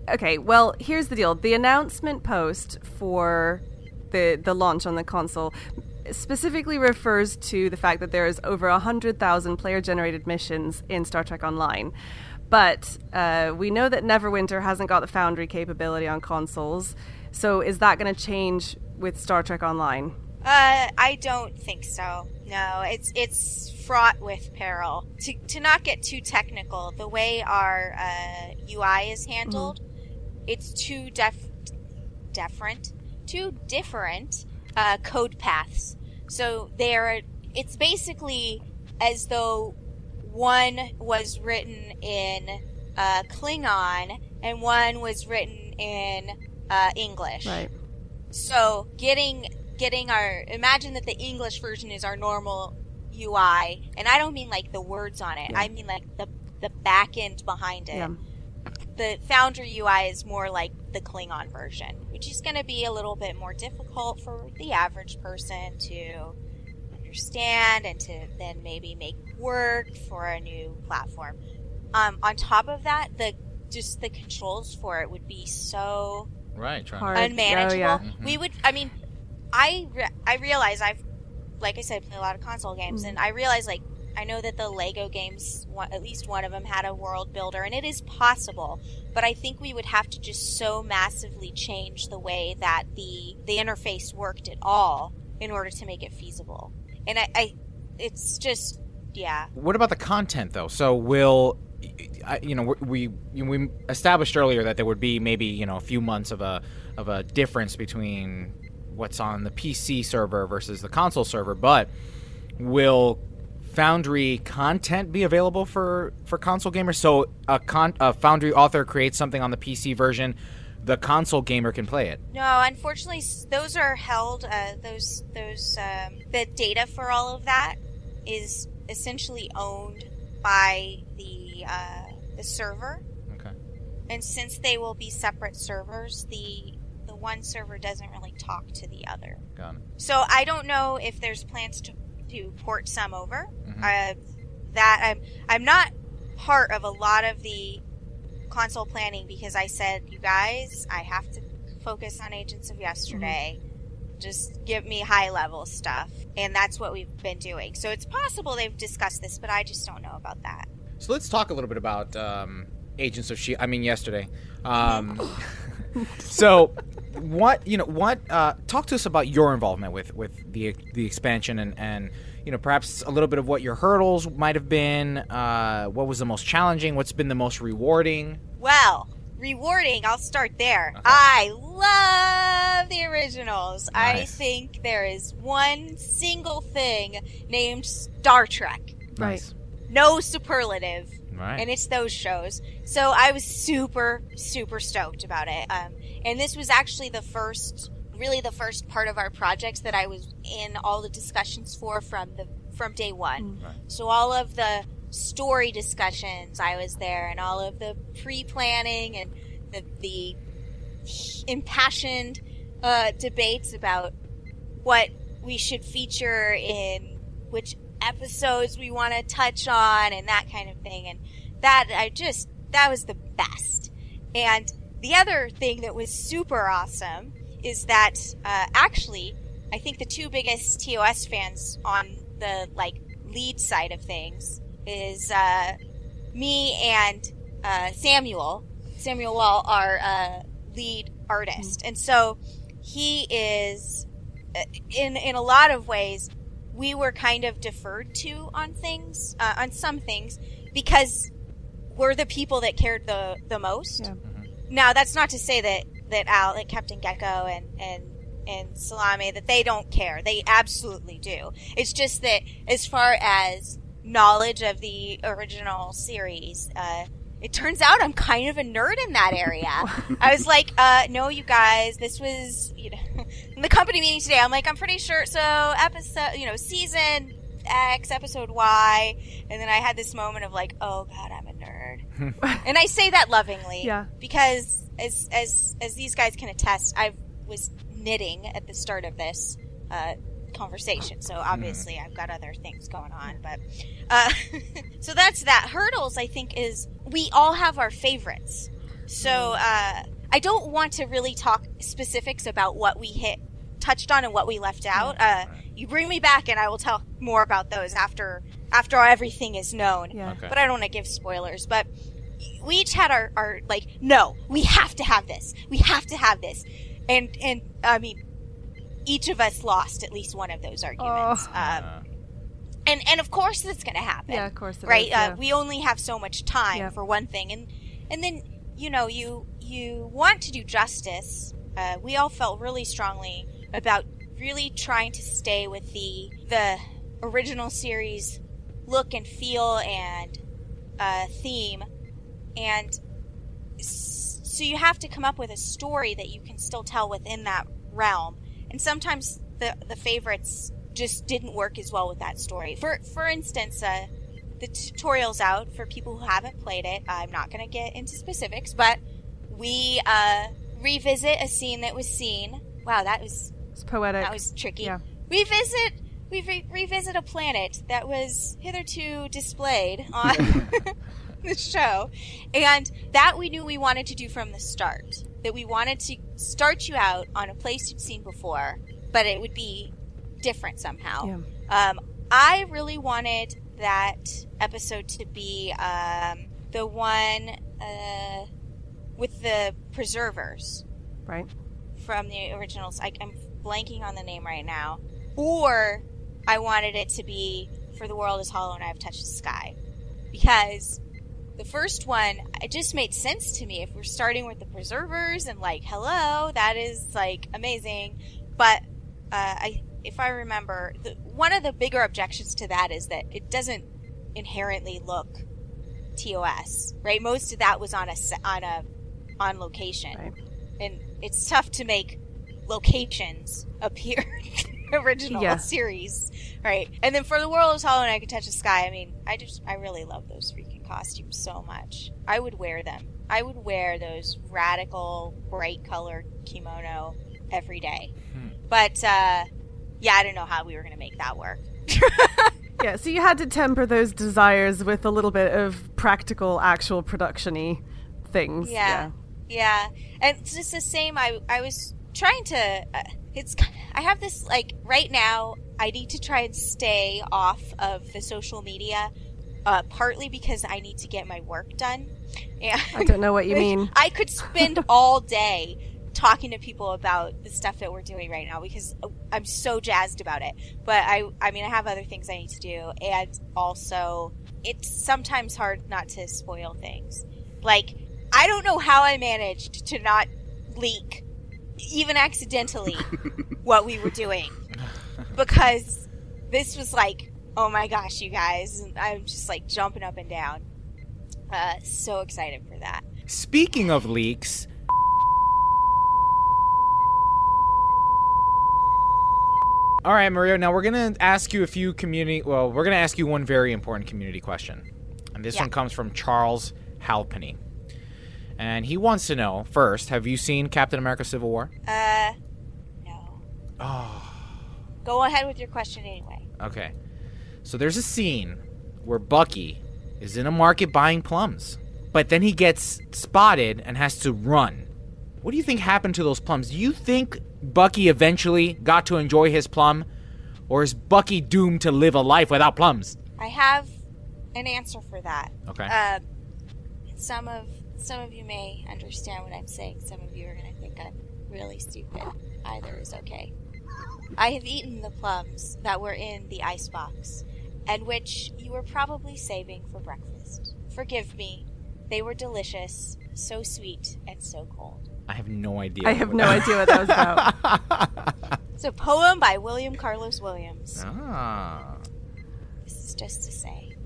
okay, well, here's the deal. The announcement post for the, the launch on the console specifically refers to the fact that there is over 100,000 player generated missions in Star Trek Online. But uh, we know that Neverwinter hasn't got the Foundry capability on consoles. So is that going to change with Star Trek Online? Uh, I don't think so. No, it's it's fraught with peril. To to not get too technical, the way our uh, UI is handled, it's too def different, too different uh, code paths. So they're it's basically as though one was written in uh, Klingon and one was written in uh, English. Right. So getting getting our imagine that the English version is our normal UI, and I don't mean like the words on it. I mean like the the back end behind it. Yeah. The Foundry UI is more like the Klingon version, which is going to be a little bit more difficult for the average person to understand and to then maybe make work for a new platform. Um, on top of that, the just the controls for it would be so Right, trying Hard. unmanageable. Oh, yeah. We would. I mean, I re- I realize I've, like I said, play a lot of console games, Mm-hmm. and I realize like I know that the Lego games, one, at least one of them had a world builder, and it is possible. But I think we would have to just so massively change the way that the the interface worked at all in order to make it feasible. And I, I it's just yeah. What about the content, though? So, will I- you know we we established earlier that there would be maybe you know a few months of a of a difference between what's on the PC server versus the console server, but will Foundry content be available for for console gamers? So a, con- a Foundry author creates something on the PC version, the console gamer can play it. No, unfortunately, those are held. Uh, those those um, the data for all of that is essentially owned by the uh, the server, Okay. and since they will be separate servers, the the one server doesn't really talk to the other. Got it. So I don't know if there's plans to to port some over. Uh, that I'm I'm not part of a lot of the console planning because I said, you guys, I have to focus on Agents of Yesterday. Just give me high level stuff, and that's what we've been doing. So it's possible they've discussed this, but I just don't know about that. So let's talk a little bit about um, Agents of She. I mean, yesterday. Um, so, what you know? What uh, talk to us about your involvement with with the the expansion and and you know perhaps a little bit of what your hurdles might have been. Uh, what was the most challenging? What's been the most rewarding? Well, rewarding, I'll start there. I love the originals. I think there is one single thing named Star Trek. Nice. No superlative. Right. And it's those shows. So I was super, super stoked about it. Um, and this was actually the first, really the first part of our project that I was in all the discussions for from the from day one. So all of the story discussions, I was there, and all of the pre-planning and the the impassioned uh, debates about what we should feature in which episodes we want to touch on and that kind of thing and that I just that was the best. And the other thing that was super awesome is that uh, actually I think the two biggest TOS fans on the like lead side of things is uh, me and uh, Samuel. Samuel Wall our uh, lead artist. And so he is uh, in in a lot of ways we were kind of deferred to on things uh, on some things because we're the people that cared the the most. Yeah. Now that's not to say that that Al, that Captain Geko and and and Salami that they don't care. They absolutely do. It's just that as far as knowledge of the original series, uh, it turns out I'm kind of a nerd in that area. I was like, uh, no, you guys, this was, you know, in the company meeting today, I'm like, I'm pretty sure, so episode, you know, season X, episode Y, and then I had this moment of like, oh god, I'm a nerd. and I say that lovingly. Yeah. Because as, as, as these guys can attest, I was knitting at the start of this, uh, conversation. So obviously I've got other things going on, but, uh, so that's that. Hurdles, I think, is we all have our favorites. So, uh, I don't want to really talk specifics about what we hit, touched on and what we left out. Uh, you bring me back and I will tell more about those after, after everything is known. Yeah. Okay. But I don't want to give spoilers, but we each had our, our, like, no, we have to have this. We have to have this. And, and, I mean, each of us lost at least one of those arguments. Oh. Um, and and of course that's going to happen. Yeah, of course it right? is, Uh, we only have so much time Yeah. for one thing, and and then you know you you want to do justice. Uh, we all felt really strongly about really trying to stay with the the original series look and feel and uh, theme, and s- so you have to come up with a story that you can still tell within that realm. And sometimes the the favorites just didn't work as well with that story. For for instance, uh, the tutorial's out for people who haven't played it. I'm not going to get into specifics, but we uh, revisit a scene that was seen. Wow, that was It's poetic. that was tricky. Yeah. Revisit we re- revisit a planet that was hitherto displayed on the show, and that we knew we wanted to do from the start. That we wanted to start you out on a place you'd seen before, but it would be different somehow. Yeah. Um, I really wanted that episode to be um, the one uh, with the preservers Right. from the originals. I, I'm blanking on the name right now. Or I wanted it to be For the World is Hollow and I've Touched the Sky. Because the first one, it just made sense to me. If we're starting with the preservers and like, hello, that is like amazing. But uh, I, if I remember, the, one of the bigger objections to that is that it doesn't inherently look TOS, right? Most of that was on a on a on location, Right. and it's tough to make locations appear original Yeah. series, right? And then for the world is hollow and I can touch the sky. I mean, I just I really love those costumes so much. I would wear them. I would wear those radical bright color kimono every day. But uh, yeah, I don't know how we were gonna make that work. Yeah, so you had to temper those desires with a little bit of practical, actual production-y things. Yeah. Yeah. And it's just the same. I, I was trying to, uh, it's, I have this, like, right now, I need to try and stay off of the social media, uh, partly because I need to get my work done. And I don't know what you mean. I could spend all day talking to people about the stuff that we're doing right now because I'm so jazzed about it. But I, I mean, I have other things I need to do, and also it's sometimes hard not to spoil things. Like, I don't know how I managed to not leak, even accidentally, what we were doing because this was like, oh my gosh, you guys, I'm just like jumping up and down. Uh, so excited for that. Speaking of leaks, all right, Mario. Now we're gonna ask you a few community. Well, we're gonna ask you one very important community question, and this Yeah. one comes from Charles Halpenny, and he wants to know first: Have you seen Captain America: Civil War? Uh, no. Oh, Go ahead with your question anyway. okay. So there's a scene where Bucky is in a market buying plums, but then he gets spotted and has to run. What do you think happened to those plums? Do you think Bucky eventually got to enjoy his plum, or is Bucky doomed to live a life without plums? I have an answer for that. Okay. Uh, some of some of you may understand what I'm saying. Some of you are going to think I'm really stupid. either is okay. I have eaten the plums that were in the icebox, and which you were probably saving for breakfast. Forgive me. They were delicious, so sweet and so cold. I have no idea. I have no idea what that was about. It's a poem by William Carlos Williams. Ah. This is just to say.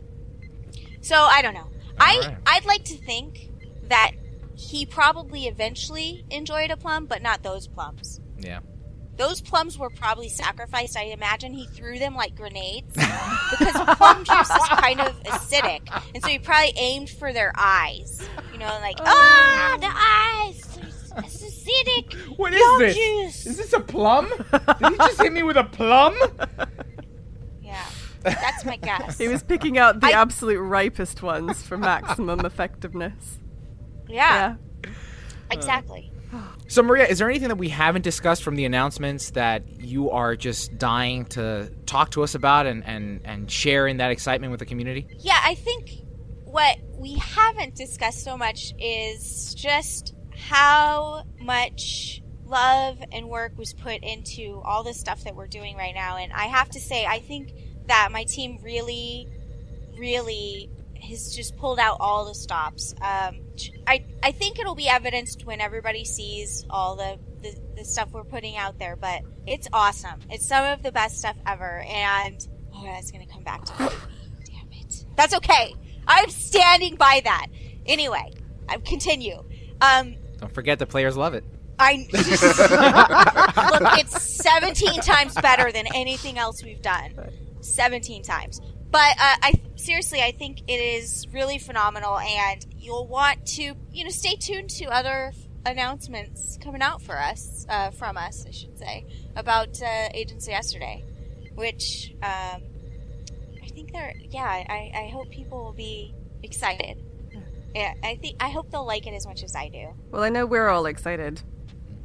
So I don't know. I right. I'd like to think that he probably eventually enjoyed a plum, but not those plums. Yeah. Those plums were probably sacrificed. I imagine he threw them like grenades because plum juice is kind of acidic, and so he probably aimed for their eyes. You know, like ah, the eyes. It's acidic. What is Yum this? juice. Is this a plum? Did he just hit me with a plum? Yeah, that's my guess. he was picking out the I- absolute ripest ones for maximum effectiveness. yeah, Yeah. exactly. So Maria, is there anything that we haven't discussed from the announcements that you are just dying to talk to us about and and and share in that excitement with the community? Yeah, I think what we haven't discussed so much is just how much love and work was put into all the stuff that we're doing right now. And I have to say, I think that my team really, really has just pulled out all the stops. Um, I, I think it'll be evidenced when everybody sees all the, the, the stuff we're putting out there, but it's awesome. It's some of the best stuff ever. And, oh, that's going to come back to me. Damn it. That's okay. I'm standing by that. Anyway, I continue. Um, Don't forget the players love it. I look. It's 17 times better than anything else we've done. 17 times. But uh, I seriously, I think it is really phenomenal, and you'll want to, you know, stay tuned to other announcements coming out for us, uh, from us, I should say, about uh, Agents of Yesterday, which um, I think they're. Yeah, I, I hope people will be excited. Yeah, I think I hope they'll like it as much as I do. Well, I know we're all excited.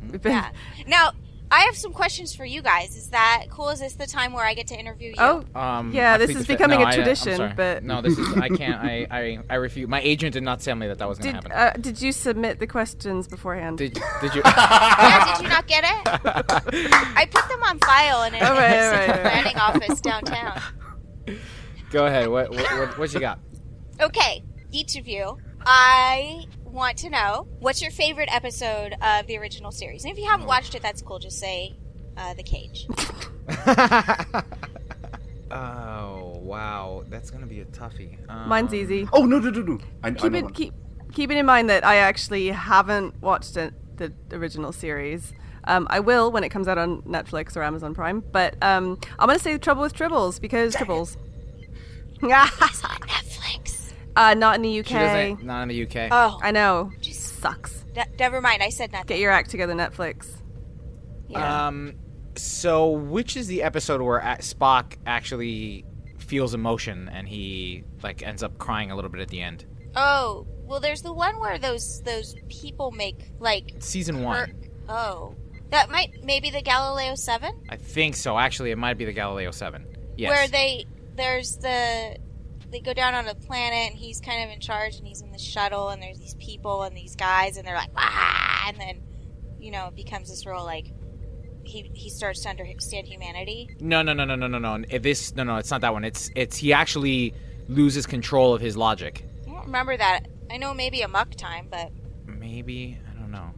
We've been. Yeah. Now, I have some questions for you guys. Is that cool? Is this the time where I get to interview you? Oh, Um, Yeah, I this is becoming No, a I- I'm tradition, sorry. but- no, this is I can't. I I I refuse. My agent did not tell me that that was going Did to happen. uh, did you submit the questions beforehand? did did you? yeah, did you not get it? I put them on file in a, All in a right, right, planning office downtown. Go ahead. What what what, what you got? Okay, each of you, I want to know what's your favorite episode of the original series. And if you haven't watched it, that's cool. Just say uh, the cage. oh wow, that's gonna be a toughie. Um, Mine's easy. Oh no no no no! I, I keep know it one. keep keeping in mind that I actually haven't watched it, the original series. Um, I will when it comes out on Netflix or Amazon Prime. But um, I'm gonna say Trouble with Tribbles because Tribbles. Netflix. Uh, not in the UK. She doesn't. Not in the UK. Oh, I know. Just sucks. ne- never mind. I said nothing. Get your act together, Netflix. Yeah. Um, so which is the episode where Spock actually feels emotion and he like ends up crying a little bit at the end? oh, well, there's the one where those those people make like Season one. Oh, that might maybe the Galileo Seven, I think so. Actually, it might be the Galileo Seven. Yes. where they there's the they go down on a planet and he's kind of in charge and he's in the shuttle and there's these people and these guys and they're like ah and then you know it becomes this real like he he starts to understand humanity. No, no, no, no, no, no, no. This no, no. It's not that one. It's it's he actually loses control of his logic. I don't remember that. I know maybe Amok Time, but Maybe I don't know.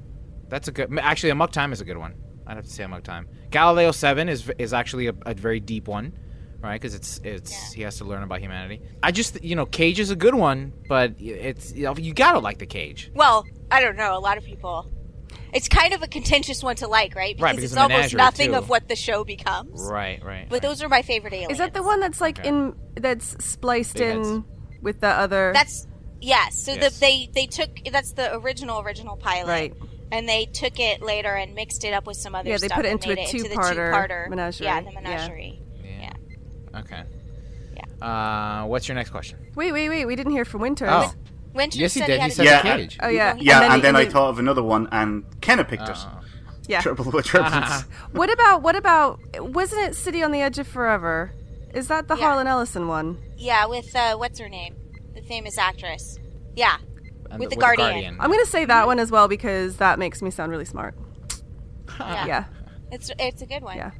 That's a good. Actually, Amok Time is a good one. I'd have to say Amok Time. Galileo Seven is is actually a, a very deep one, right? Because it's it's he has to learn about humanity. I just you know Cage is a good one, but it's you, know, you gotta like the Cage. well, I don't know. A lot of people. It's kind of a contentious one to like, right? Because, Right, because it's almost nothing too. of what the show becomes. Right, right. But those are my favorite aliens. Is that the one that's like Okay. in that's spliced Big in heads. with the other? That's yes. So Yes. The, they they took that's the original original pilot, Right. And they took it later and mixed it up with some other stuff. Yeah, they put it and into made a it into the two-parter two-parter menagerie. Yeah, the menagerie. Yeah. Okay. Yeah. Uh, what's your next question? wait, wait, wait. We didn't hear from Winters. Oh. Winter Yes, he said did. He, He said Yeah, the cage. Oh yeah. Yeah, and then, I he- thought of another one, and Kenna picked it. Uh, Yeah. Triple with triples. What about what about? Wasn't it City on the Edge of Forever? Is that the Yeah. Harlan Ellison one? yeah, with uh, what's her name, the famous actress. Yeah, and With the Guardian. I'm gonna say that one as well because that makes me sound really smart. yeah. Yeah. It's it's a good one. Yeah.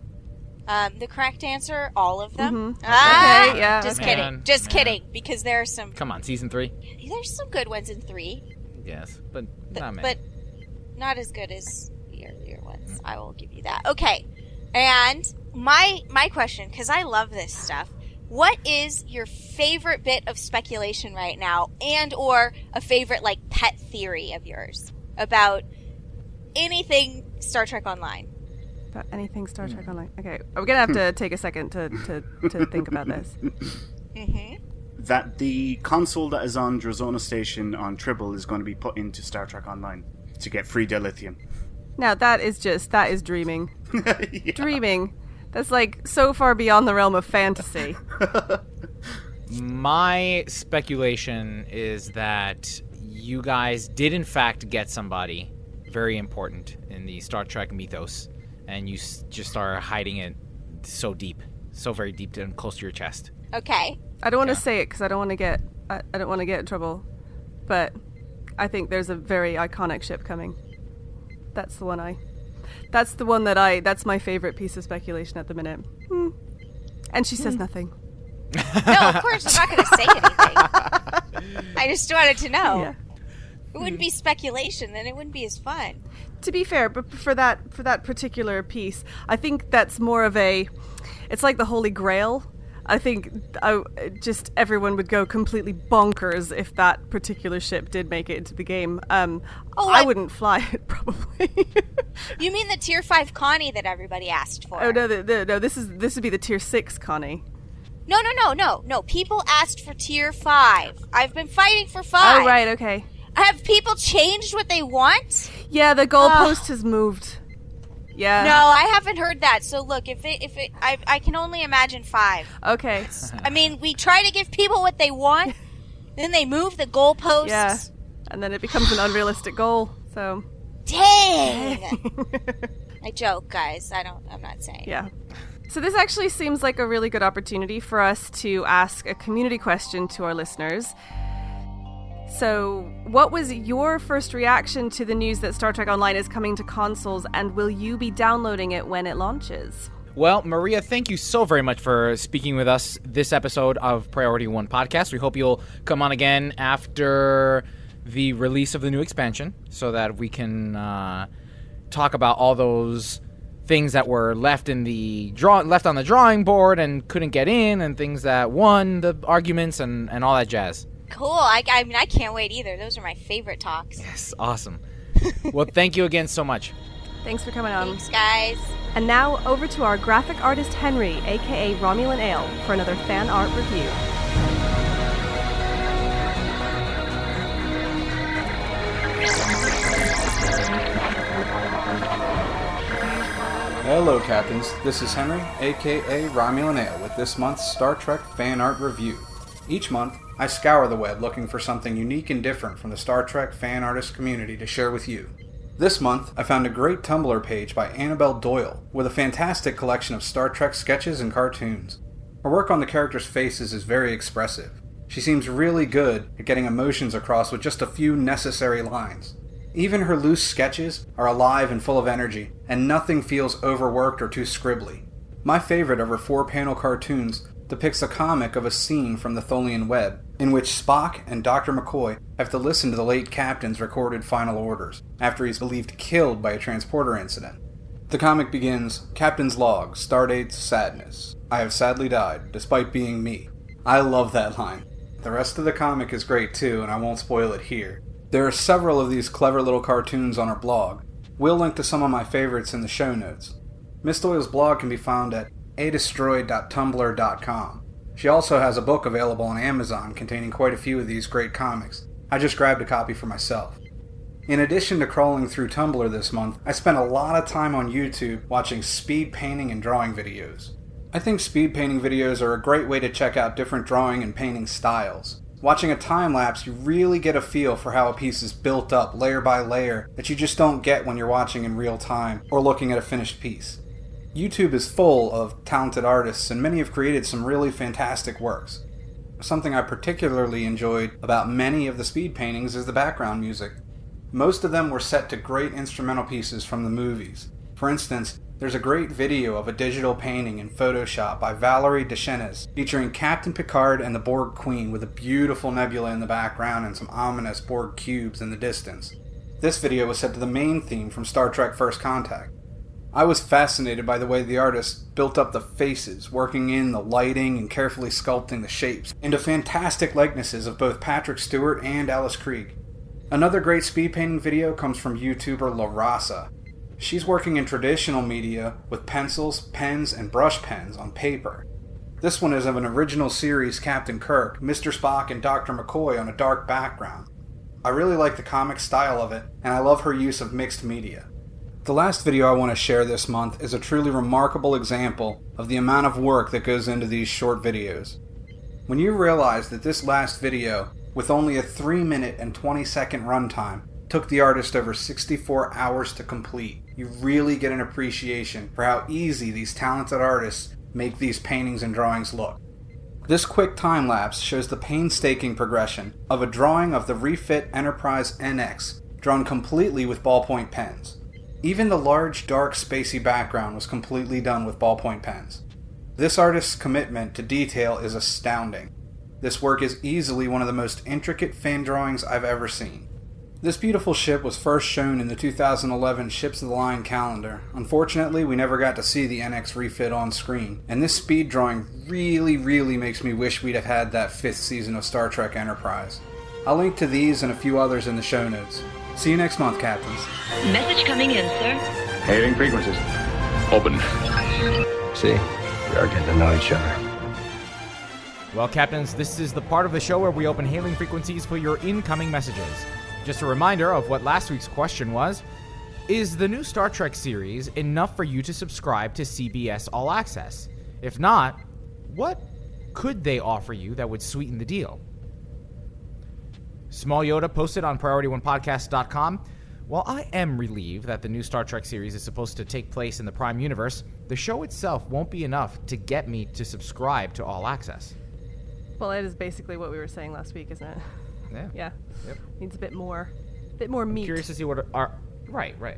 Um, the correct answer, all of them. Mhm. Ah, Okay, yeah, Just okay. kidding. Just man. kidding. Because there are some Come on, season three. there's some good ones in three, Yes, but but, not many. but not as good as the earlier ones. I will give you that. Okay. And my my question, because I love this stuff. What is your favorite bit of speculation right now, and or a favorite like pet theory of yours about anything Star Trek Online? About anything Star Trek Online. Okay, we're gonna have to take a second to, to, to think about this. Mm-hmm. That the console that is on Drozana Station on Tribble is going to be put into Star Trek Online to get free dilithium. Now that is just that is dreaming. Dreaming. That's like so far beyond the realm of fantasy. My speculation is that you guys did, in fact, get somebody very important in the Star Trek mythos, and you s- just are hiding it so deep, so very deep and close to your chest. Okay. I don't want to say it because I don't want to get I, I don't want to get in trouble, but I think there's a very iconic ship coming. That's the one I. That's the one that I. That's my favorite piece of speculation at the minute. Hmm. And she says nothing. No, of course I'm not going to say anything. I just wanted to know. Yeah. It wouldn't be speculation, then it wouldn't be as fun. To be fair, but for that for that particular piece, I think that's more of a. It's like the Holy Grail. I think I, just everyone would go completely bonkers if that particular ship did make it into the game. Um, Oh, I I- wouldn't fly it probably. You mean the tier five Connie that everybody asked for? oh no, the, the, no, this is this would be the tier six Connie. No, no, no, no, no. People asked for tier five. I've been fighting for five. Oh right, okay. Have people changed what they want? Yeah, the goalpost has moved. Yeah. no, I haven't heard that. So look, if it, if it, I, I can only imagine five. Okay. I mean, we try to give people what they want, then they move the goalposts. Yeah. And then it becomes an unrealistic goal. So. Dang. I joke, guys. I don't. I'm not saying. Yeah. So this actually seems like a really good opportunity for us to ask a community question to our listeners. So, what was your first reaction to the news that Star Trek Online is coming to consoles, and will you be downloading it when it launches? Well, Maria, thank you so very much for speaking with us this episode of Priority One Podcast. We hope you'll come on again after the release of the new expansion so that we can uh, talk about all those things that were left in the draw left on the drawing board and couldn't get in and things that won the arguments and, and all that jazz. Cool. I, I mean, I can't wait either. Those are my favorite talks. Yes, awesome. well, thank you again so much. Thanks for coming on. Thanks, guys. And now over to our graphic artist Henry, aka Romulan Ale, for another fan art review. Hello, Captains. This is Henry, aka Romulan Ale, with this month's Star Trek fan art review. Each month, I scour the web looking for something unique and different from the Star Trek fan artist community to share with you. This month, I found a great Tumblr page by Annabelle Doyle with a fantastic collection of Star Trek sketches and cartoons. Her work on the characters' faces is very expressive. She seems really good at getting emotions across with just a few necessary lines. Even her loose sketches are alive and full of energy, and nothing feels overworked or too scribbly. My favorite of her four panel cartoons depicts a comic of a scene from the Tholian Web, in which Spock and Dr. McCoy have to listen to the late captain's recorded final orders, after he's believed killed by a transporter incident. The comic begins Captain's Log, Stardate Sadness. I have sadly died, despite being me. I love that line. The rest of the comic is great too, and I won't spoil it here. There are several of these clever little cartoons on our blog. We'll link to some of my favorites in the show notes. Miss Doyle's blog can be found at adestroyed.tumblr.com. She also has a book available on Amazon containing quite a few of these great comics. I just grabbed a copy for myself. In addition to crawling through Tumblr this month, I spent a lot of time on YouTube watching speed painting and drawing videos. I think speed painting videos are a great way to check out different drawing and painting styles. Watching a time lapse, you really get a feel for how a piece is built up layer by layer that you just don't get when you're watching in real time or looking at a finished piece. YouTube is full of talented artists, and many have created some really fantastic works. Something I particularly enjoyed about many of the speed paintings is the background music. Most of them were set to great instrumental pieces from the movies. For instance, There's a great video of a digital painting in Photoshop by Valerie Deschenes featuring Captain Picard and the Borg Queen with a beautiful nebula in the background and some ominous Borg cubes in the distance. This video was set to the main theme from Star Trek First Contact. I was fascinated by the way the artist built up the faces, working in the lighting and carefully sculpting the shapes into fantastic likenesses of both Patrick Stewart and Alice Krige. Another great speed painting video comes from YouTuber La Raza. She's working in traditional media with pencils, pens, and brush pens on paper. This one is of an original series Captain Kirk, Mr. Spock, and Dr. McCoy on a dark background. I really like the comic style of it, and I love her use of mixed media. The last video I want to share this month is a truly remarkable example of the amount of work that goes into these short videos. When you realize that this last video, with only a 3 minute and 20 second runtime, took the artist over 64 hours to complete, you really get an appreciation for how easy these talented artists make these paintings and drawings look. This quick time lapse shows the painstaking progression of a drawing of the refit Enterprise NX drawn completely with ballpoint pens. Even the large, dark, spacey background was completely done with ballpoint pens. This artist's commitment to detail is astounding. This work is easily one of the most intricate fan drawings I've ever seen. This beautiful ship was first shown in the 2011 Ships of the Line calendar. Unfortunately, we never got to see the NX refit on screen, and this speed drawing really, really makes me wish we'd have had that fifth season of Star Trek Enterprise. I'll link to these and a few others in the show notes. See you next month, Captains. Message coming in, sir. Hailing frequencies. Open. See, we are getting to know each other. Well, Captains, this is the part of the show where we open hailing frequencies for your incoming messages. Just a reminder of what last week's question was Is the new Star Trek series enough for you to subscribe to CBS All Access? If not, what could they offer you that would sweeten the deal? Small Yoda posted on PriorityOnePodcast.com. While I am relieved that the new Star Trek series is supposed to take place in the Prime Universe, the show itself won't be enough to get me to subscribe to All Access. Well, that is basically what we were saying last week, isn't it? Yeah. Yeah. Yep. Needs a bit more, a bit more meat. Curious to see what are. Right, right.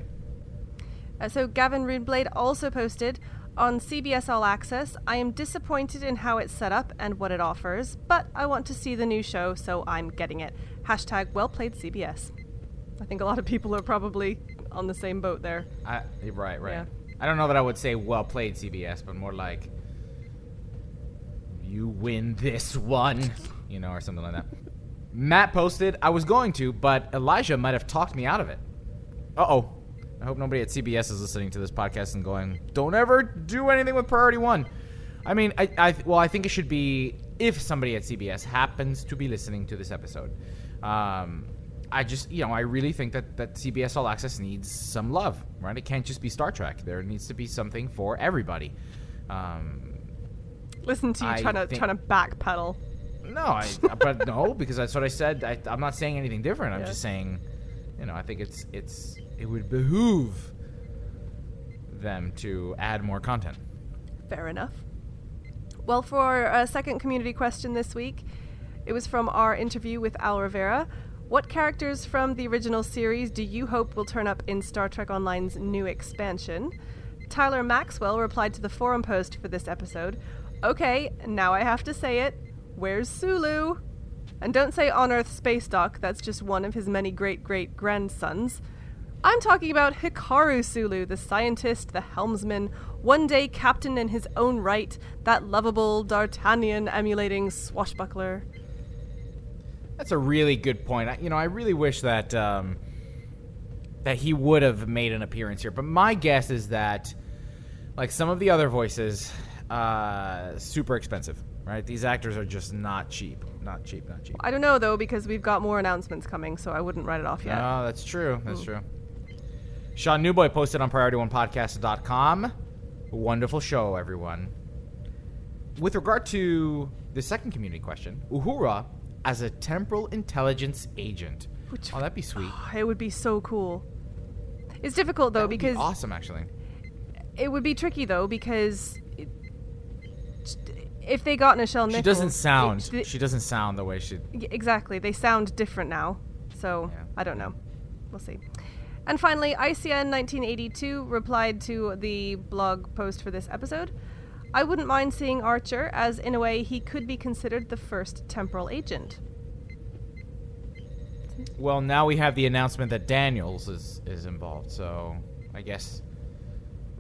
Uh, so Gavin Runeblade also posted on CBS All Access. I am disappointed in how it's set up and what it offers, but I want to see the new show, so I'm getting it. Hashtag well played CBS. I think a lot of people are probably on the same boat there. I, right, right. Yeah. I don't know that I would say well played CBS, but more like you win this one, you know, or something like that. Matt posted, I was going to, but Elijah might have talked me out of it. Uh oh. I hope nobody at CBS is listening to this podcast and going, don't ever do anything with Priority One. I mean, I, I well, I think it should be if somebody at CBS happens to be listening to this episode. Um, I just, you know, I really think that, that CBS All Access needs some love, right? It can't just be Star Trek. There needs to be something for everybody. Um, Listen to you I trying to think- trying to backpedal. no, I, but no, because that's what I said. I, I'm not saying anything different. I'm Yeah. just saying, you know, I think it's it's it would behoove them to add more content. Fair enough. Well, for a second community question this week, it was from our interview with Al Rivera. What characters from the original series do you hope will turn up in Star Trek Online's new expansion? Tyler Maxwell replied to the forum post for this episode Okay, now I have to say it. Where's Sulu? And don't say on Earth Spacedock, that's just one of his many great great grandsons. I'm talking about Hikaru Sulu, the scientist, the helmsman, one day captain in his own right, that lovable D'Artagnan emulating swashbuckler. That's a really good point. I, you know, I really wish that um, that he would have made an appearance here. But my guess is that, like some of the other voices, uh, super expensive. Right? These actors are just not cheap. Not cheap. Not cheap. I don't know though, because we've got more announcements coming, so I wouldn't write it off yet. No, that's true. That's Mm. true. Sean Newboy posted on PriorityOnePodcast.com. Wonderful show, everyone. With regard to the second community question, Uhura as a temporal intelligence agent. Which- oh, that'd be sweet. It would be so cool. It's difficult though would be because awesome, actually. it would be tricky though because it, if they got Nichelle Nichols, She doesn't sound. it- she doesn't sound the way she. Exactly. They sound different now. So, I don't know. We'll see. And finally, ICN 1982 replied to the blog post for this episode. I wouldn't mind seeing Archer, as in a way he could be considered the first temporal agent. Well, now we have the announcement that Daniels is is involved. So I guess.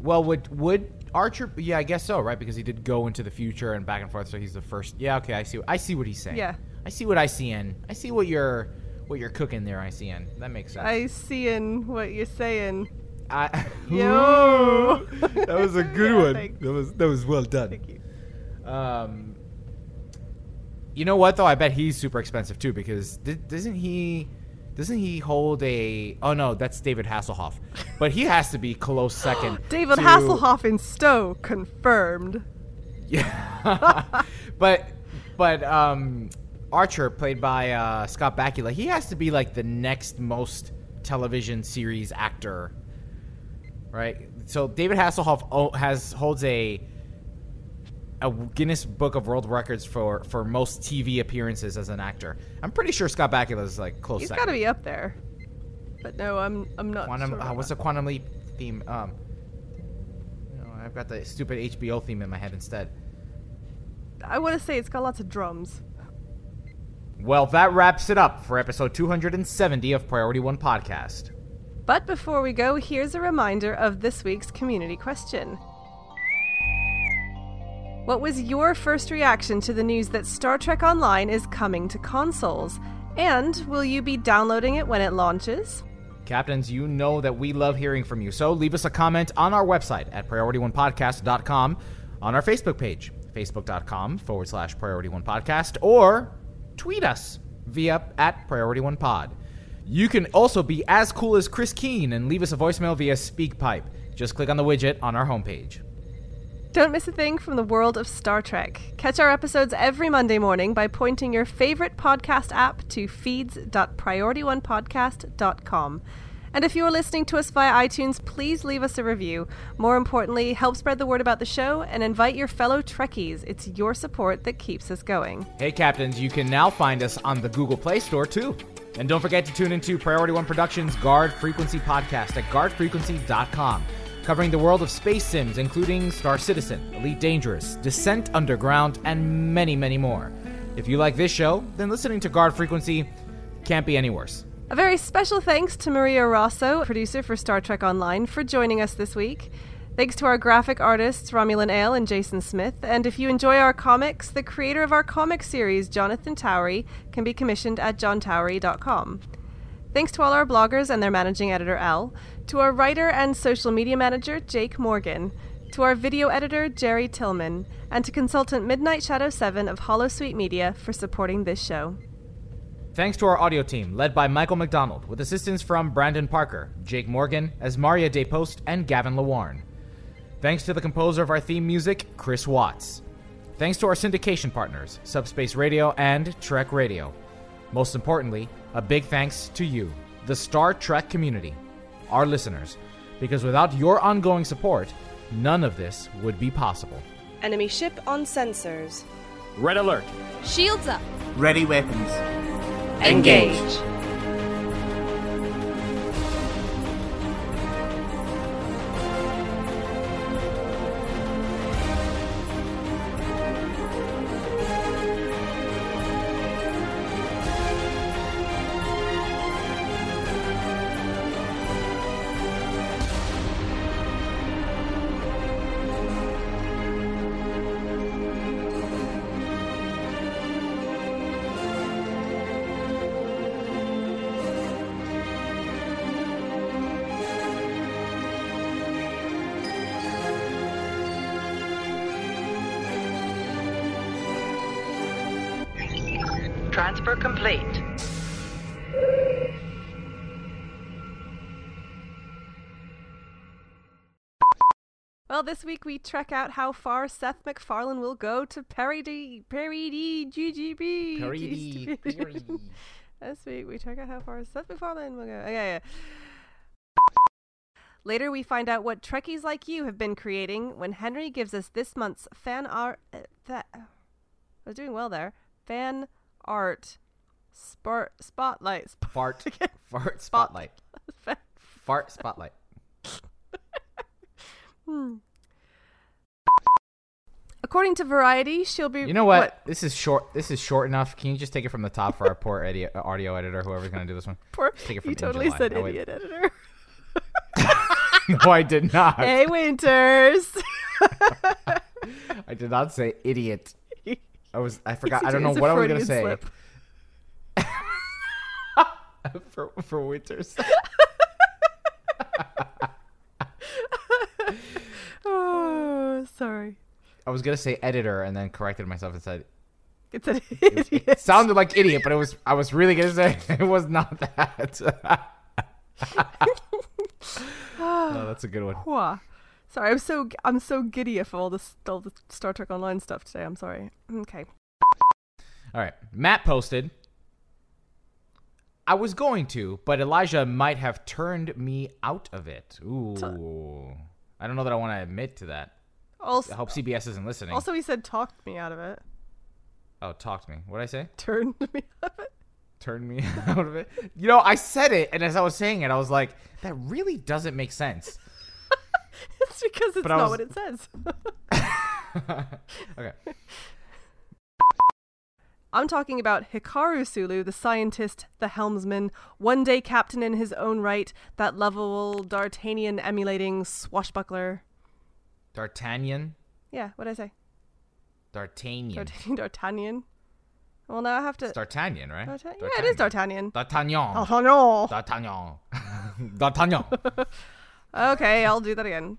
Well, would would Archer? Yeah, I guess so, right? Because he did go into the future and back and forth. So he's the first. Yeah, okay, I see. I see what he's saying. Yeah. I see what I see in. I see what you're what you're cooking there, I see in. That makes sense. I see in what you're saying. I, Yo, that was a good Yeah, one. thanks. That was that was well done. Thank you. Um, you know what though? I bet he's super expensive too because di- doesn't he? Doesn't he hold a? Oh no, that's David Hasselhoff. But he has to be close second. David to- Hasselhoff in STO confirmed. Yeah. but but um, Archer, played by uh, Scott Bakula, he has to be like the next most television series actor, right? So David Hasselhoff has holds a a Guinness Book of World Records for for most TV appearances as an actor. I'm pretty sure Scott Bakula is like close. He's got to be up there. But no, I'm I'm not. Quantum. sure uh, what's the Quantum Leap theme? Um, you know, I've got the stupid HBO theme in my head instead. I want to say it's got lots of drums. Well, that wraps it up for episode 270 of Priority One Podcast. But before we go, here's a reminder of this week's community question. What was your first reaction to the news that Star Trek Online is coming to consoles? And will you be downloading it when it launches? Captains, you know that we love hearing from you, so leave us a comment on our website at PriorityOnePodcast.com, on our Facebook page, Facebook.com forward slash Priority One Podcast, or tweet us via at Priority One Pod. You can also be as cool as Chris Keene and leave us a voicemail via SpeakPipe. Just click on the widget on our homepage. Don't miss a thing from the world of Star Trek. Catch our episodes every Monday morning by pointing your favorite podcast app to feeds.priorityonepodcast.com. And if you are listening to us via iTunes, please leave us a review. More importantly, help spread the word about the show and invite your fellow Trekkies. It's your support that keeps us going. Hey, Captains, you can now find us on the Google Play Store, too. And don't forget to tune into Priority One Productions' Guard Frequency podcast at guardfrequency.com, covering the world of space sims, including Star Citizen, Elite Dangerous, Descent Underground, and many, many more. If you like this show, then listening to Guard Frequency can't be any worse. A very special thanks to Maria Rosso, producer for Star Trek Online, for joining us this week. Thanks to our graphic artists, Romulan Ale and Jason Smith. And if you enjoy our comics, the creator of our comic series, Jonathan Towery, can be commissioned at johntowery.com. Thanks to all our bloggers and their managing editor, Al. To our writer and social media manager, Jake Morgan. To our video editor, Jerry Tillman. And to consultant Midnight Shadow 7 of Hollow Sweet Media for supporting this show. Thanks to our audio team, led by Michael McDonald, with assistance from Brandon Parker, Jake Morgan, as Maria Daypost, and Gavin Lawarn. Thanks to the composer of our theme music, Chris Watts. Thanks to our syndication partners, Subspace Radio and Trek Radio. Most importantly, a big thanks to you, the Star Trek community, our listeners, because without your ongoing support, none of this would be possible. Enemy ship on sensors. Red alert. Shields up. Ready weapons. Engage. Transfer this week we trek out how far Seth MacFarlane will go to parody parody GGB. Parody, parody. this week we trek out how far Seth MacFarlane will go. Okay, yeah. Later, we find out what Trekkies like you have been creating when Henry gives us this month's fan art. Uh, that I was doing well there. Fan art sport spotlight. Fart. Fart spotlight. Fart spotlight. Hmm. According to Variety, she'll be. You know what? This is short. This is short enough. Can you just take it from the top for our poor edi- uh, audio editor, whoever's going to do this one? Poor, Just take it from you totally July. said wait. idiot editor. no, I did not. hey, Winters. I did not say idiot. I was. I forgot. I don't know what I was gonna say. for for winters. oh, sorry. I was gonna say editor and then corrected myself and said It's an it, idiot. it sounded like idiot, but it was. I was really gonna say it was not that. oh, that's a good one. Sorry, I'm so I'm so giddy of all this all the Star Trek Online stuff today. I'm sorry. Okay. All right, Matt posted. I was going to, but Elijah might have turned me out of it. Ooh, I don't know that I want to admit to that. Also, I hope CBS isn't listening. Also, he said talked me out of it. oh, talked me. What did I say? Turned me out of it. Turned me out of it. You know, I said it, and as I was saying it, I was like, that really doesn't make sense. It's because it's But not was- what it says. okay. I'm talking about Hikaru Sulu, the scientist, the helmsman, one day captain in his own right, that lovable D'Artagnan emulating swashbuckler. D'Artagnan. Yeah, what did I say? D'Artagnan. D'Artagnan. Well, now I have to. It's D'Artagnan, right? D'Artagnan? Yeah, it is D'Artagnan. D'Artagnan. D'Artagnan. D'Artagnan. D'Artagnan. Okay, I'll do that again.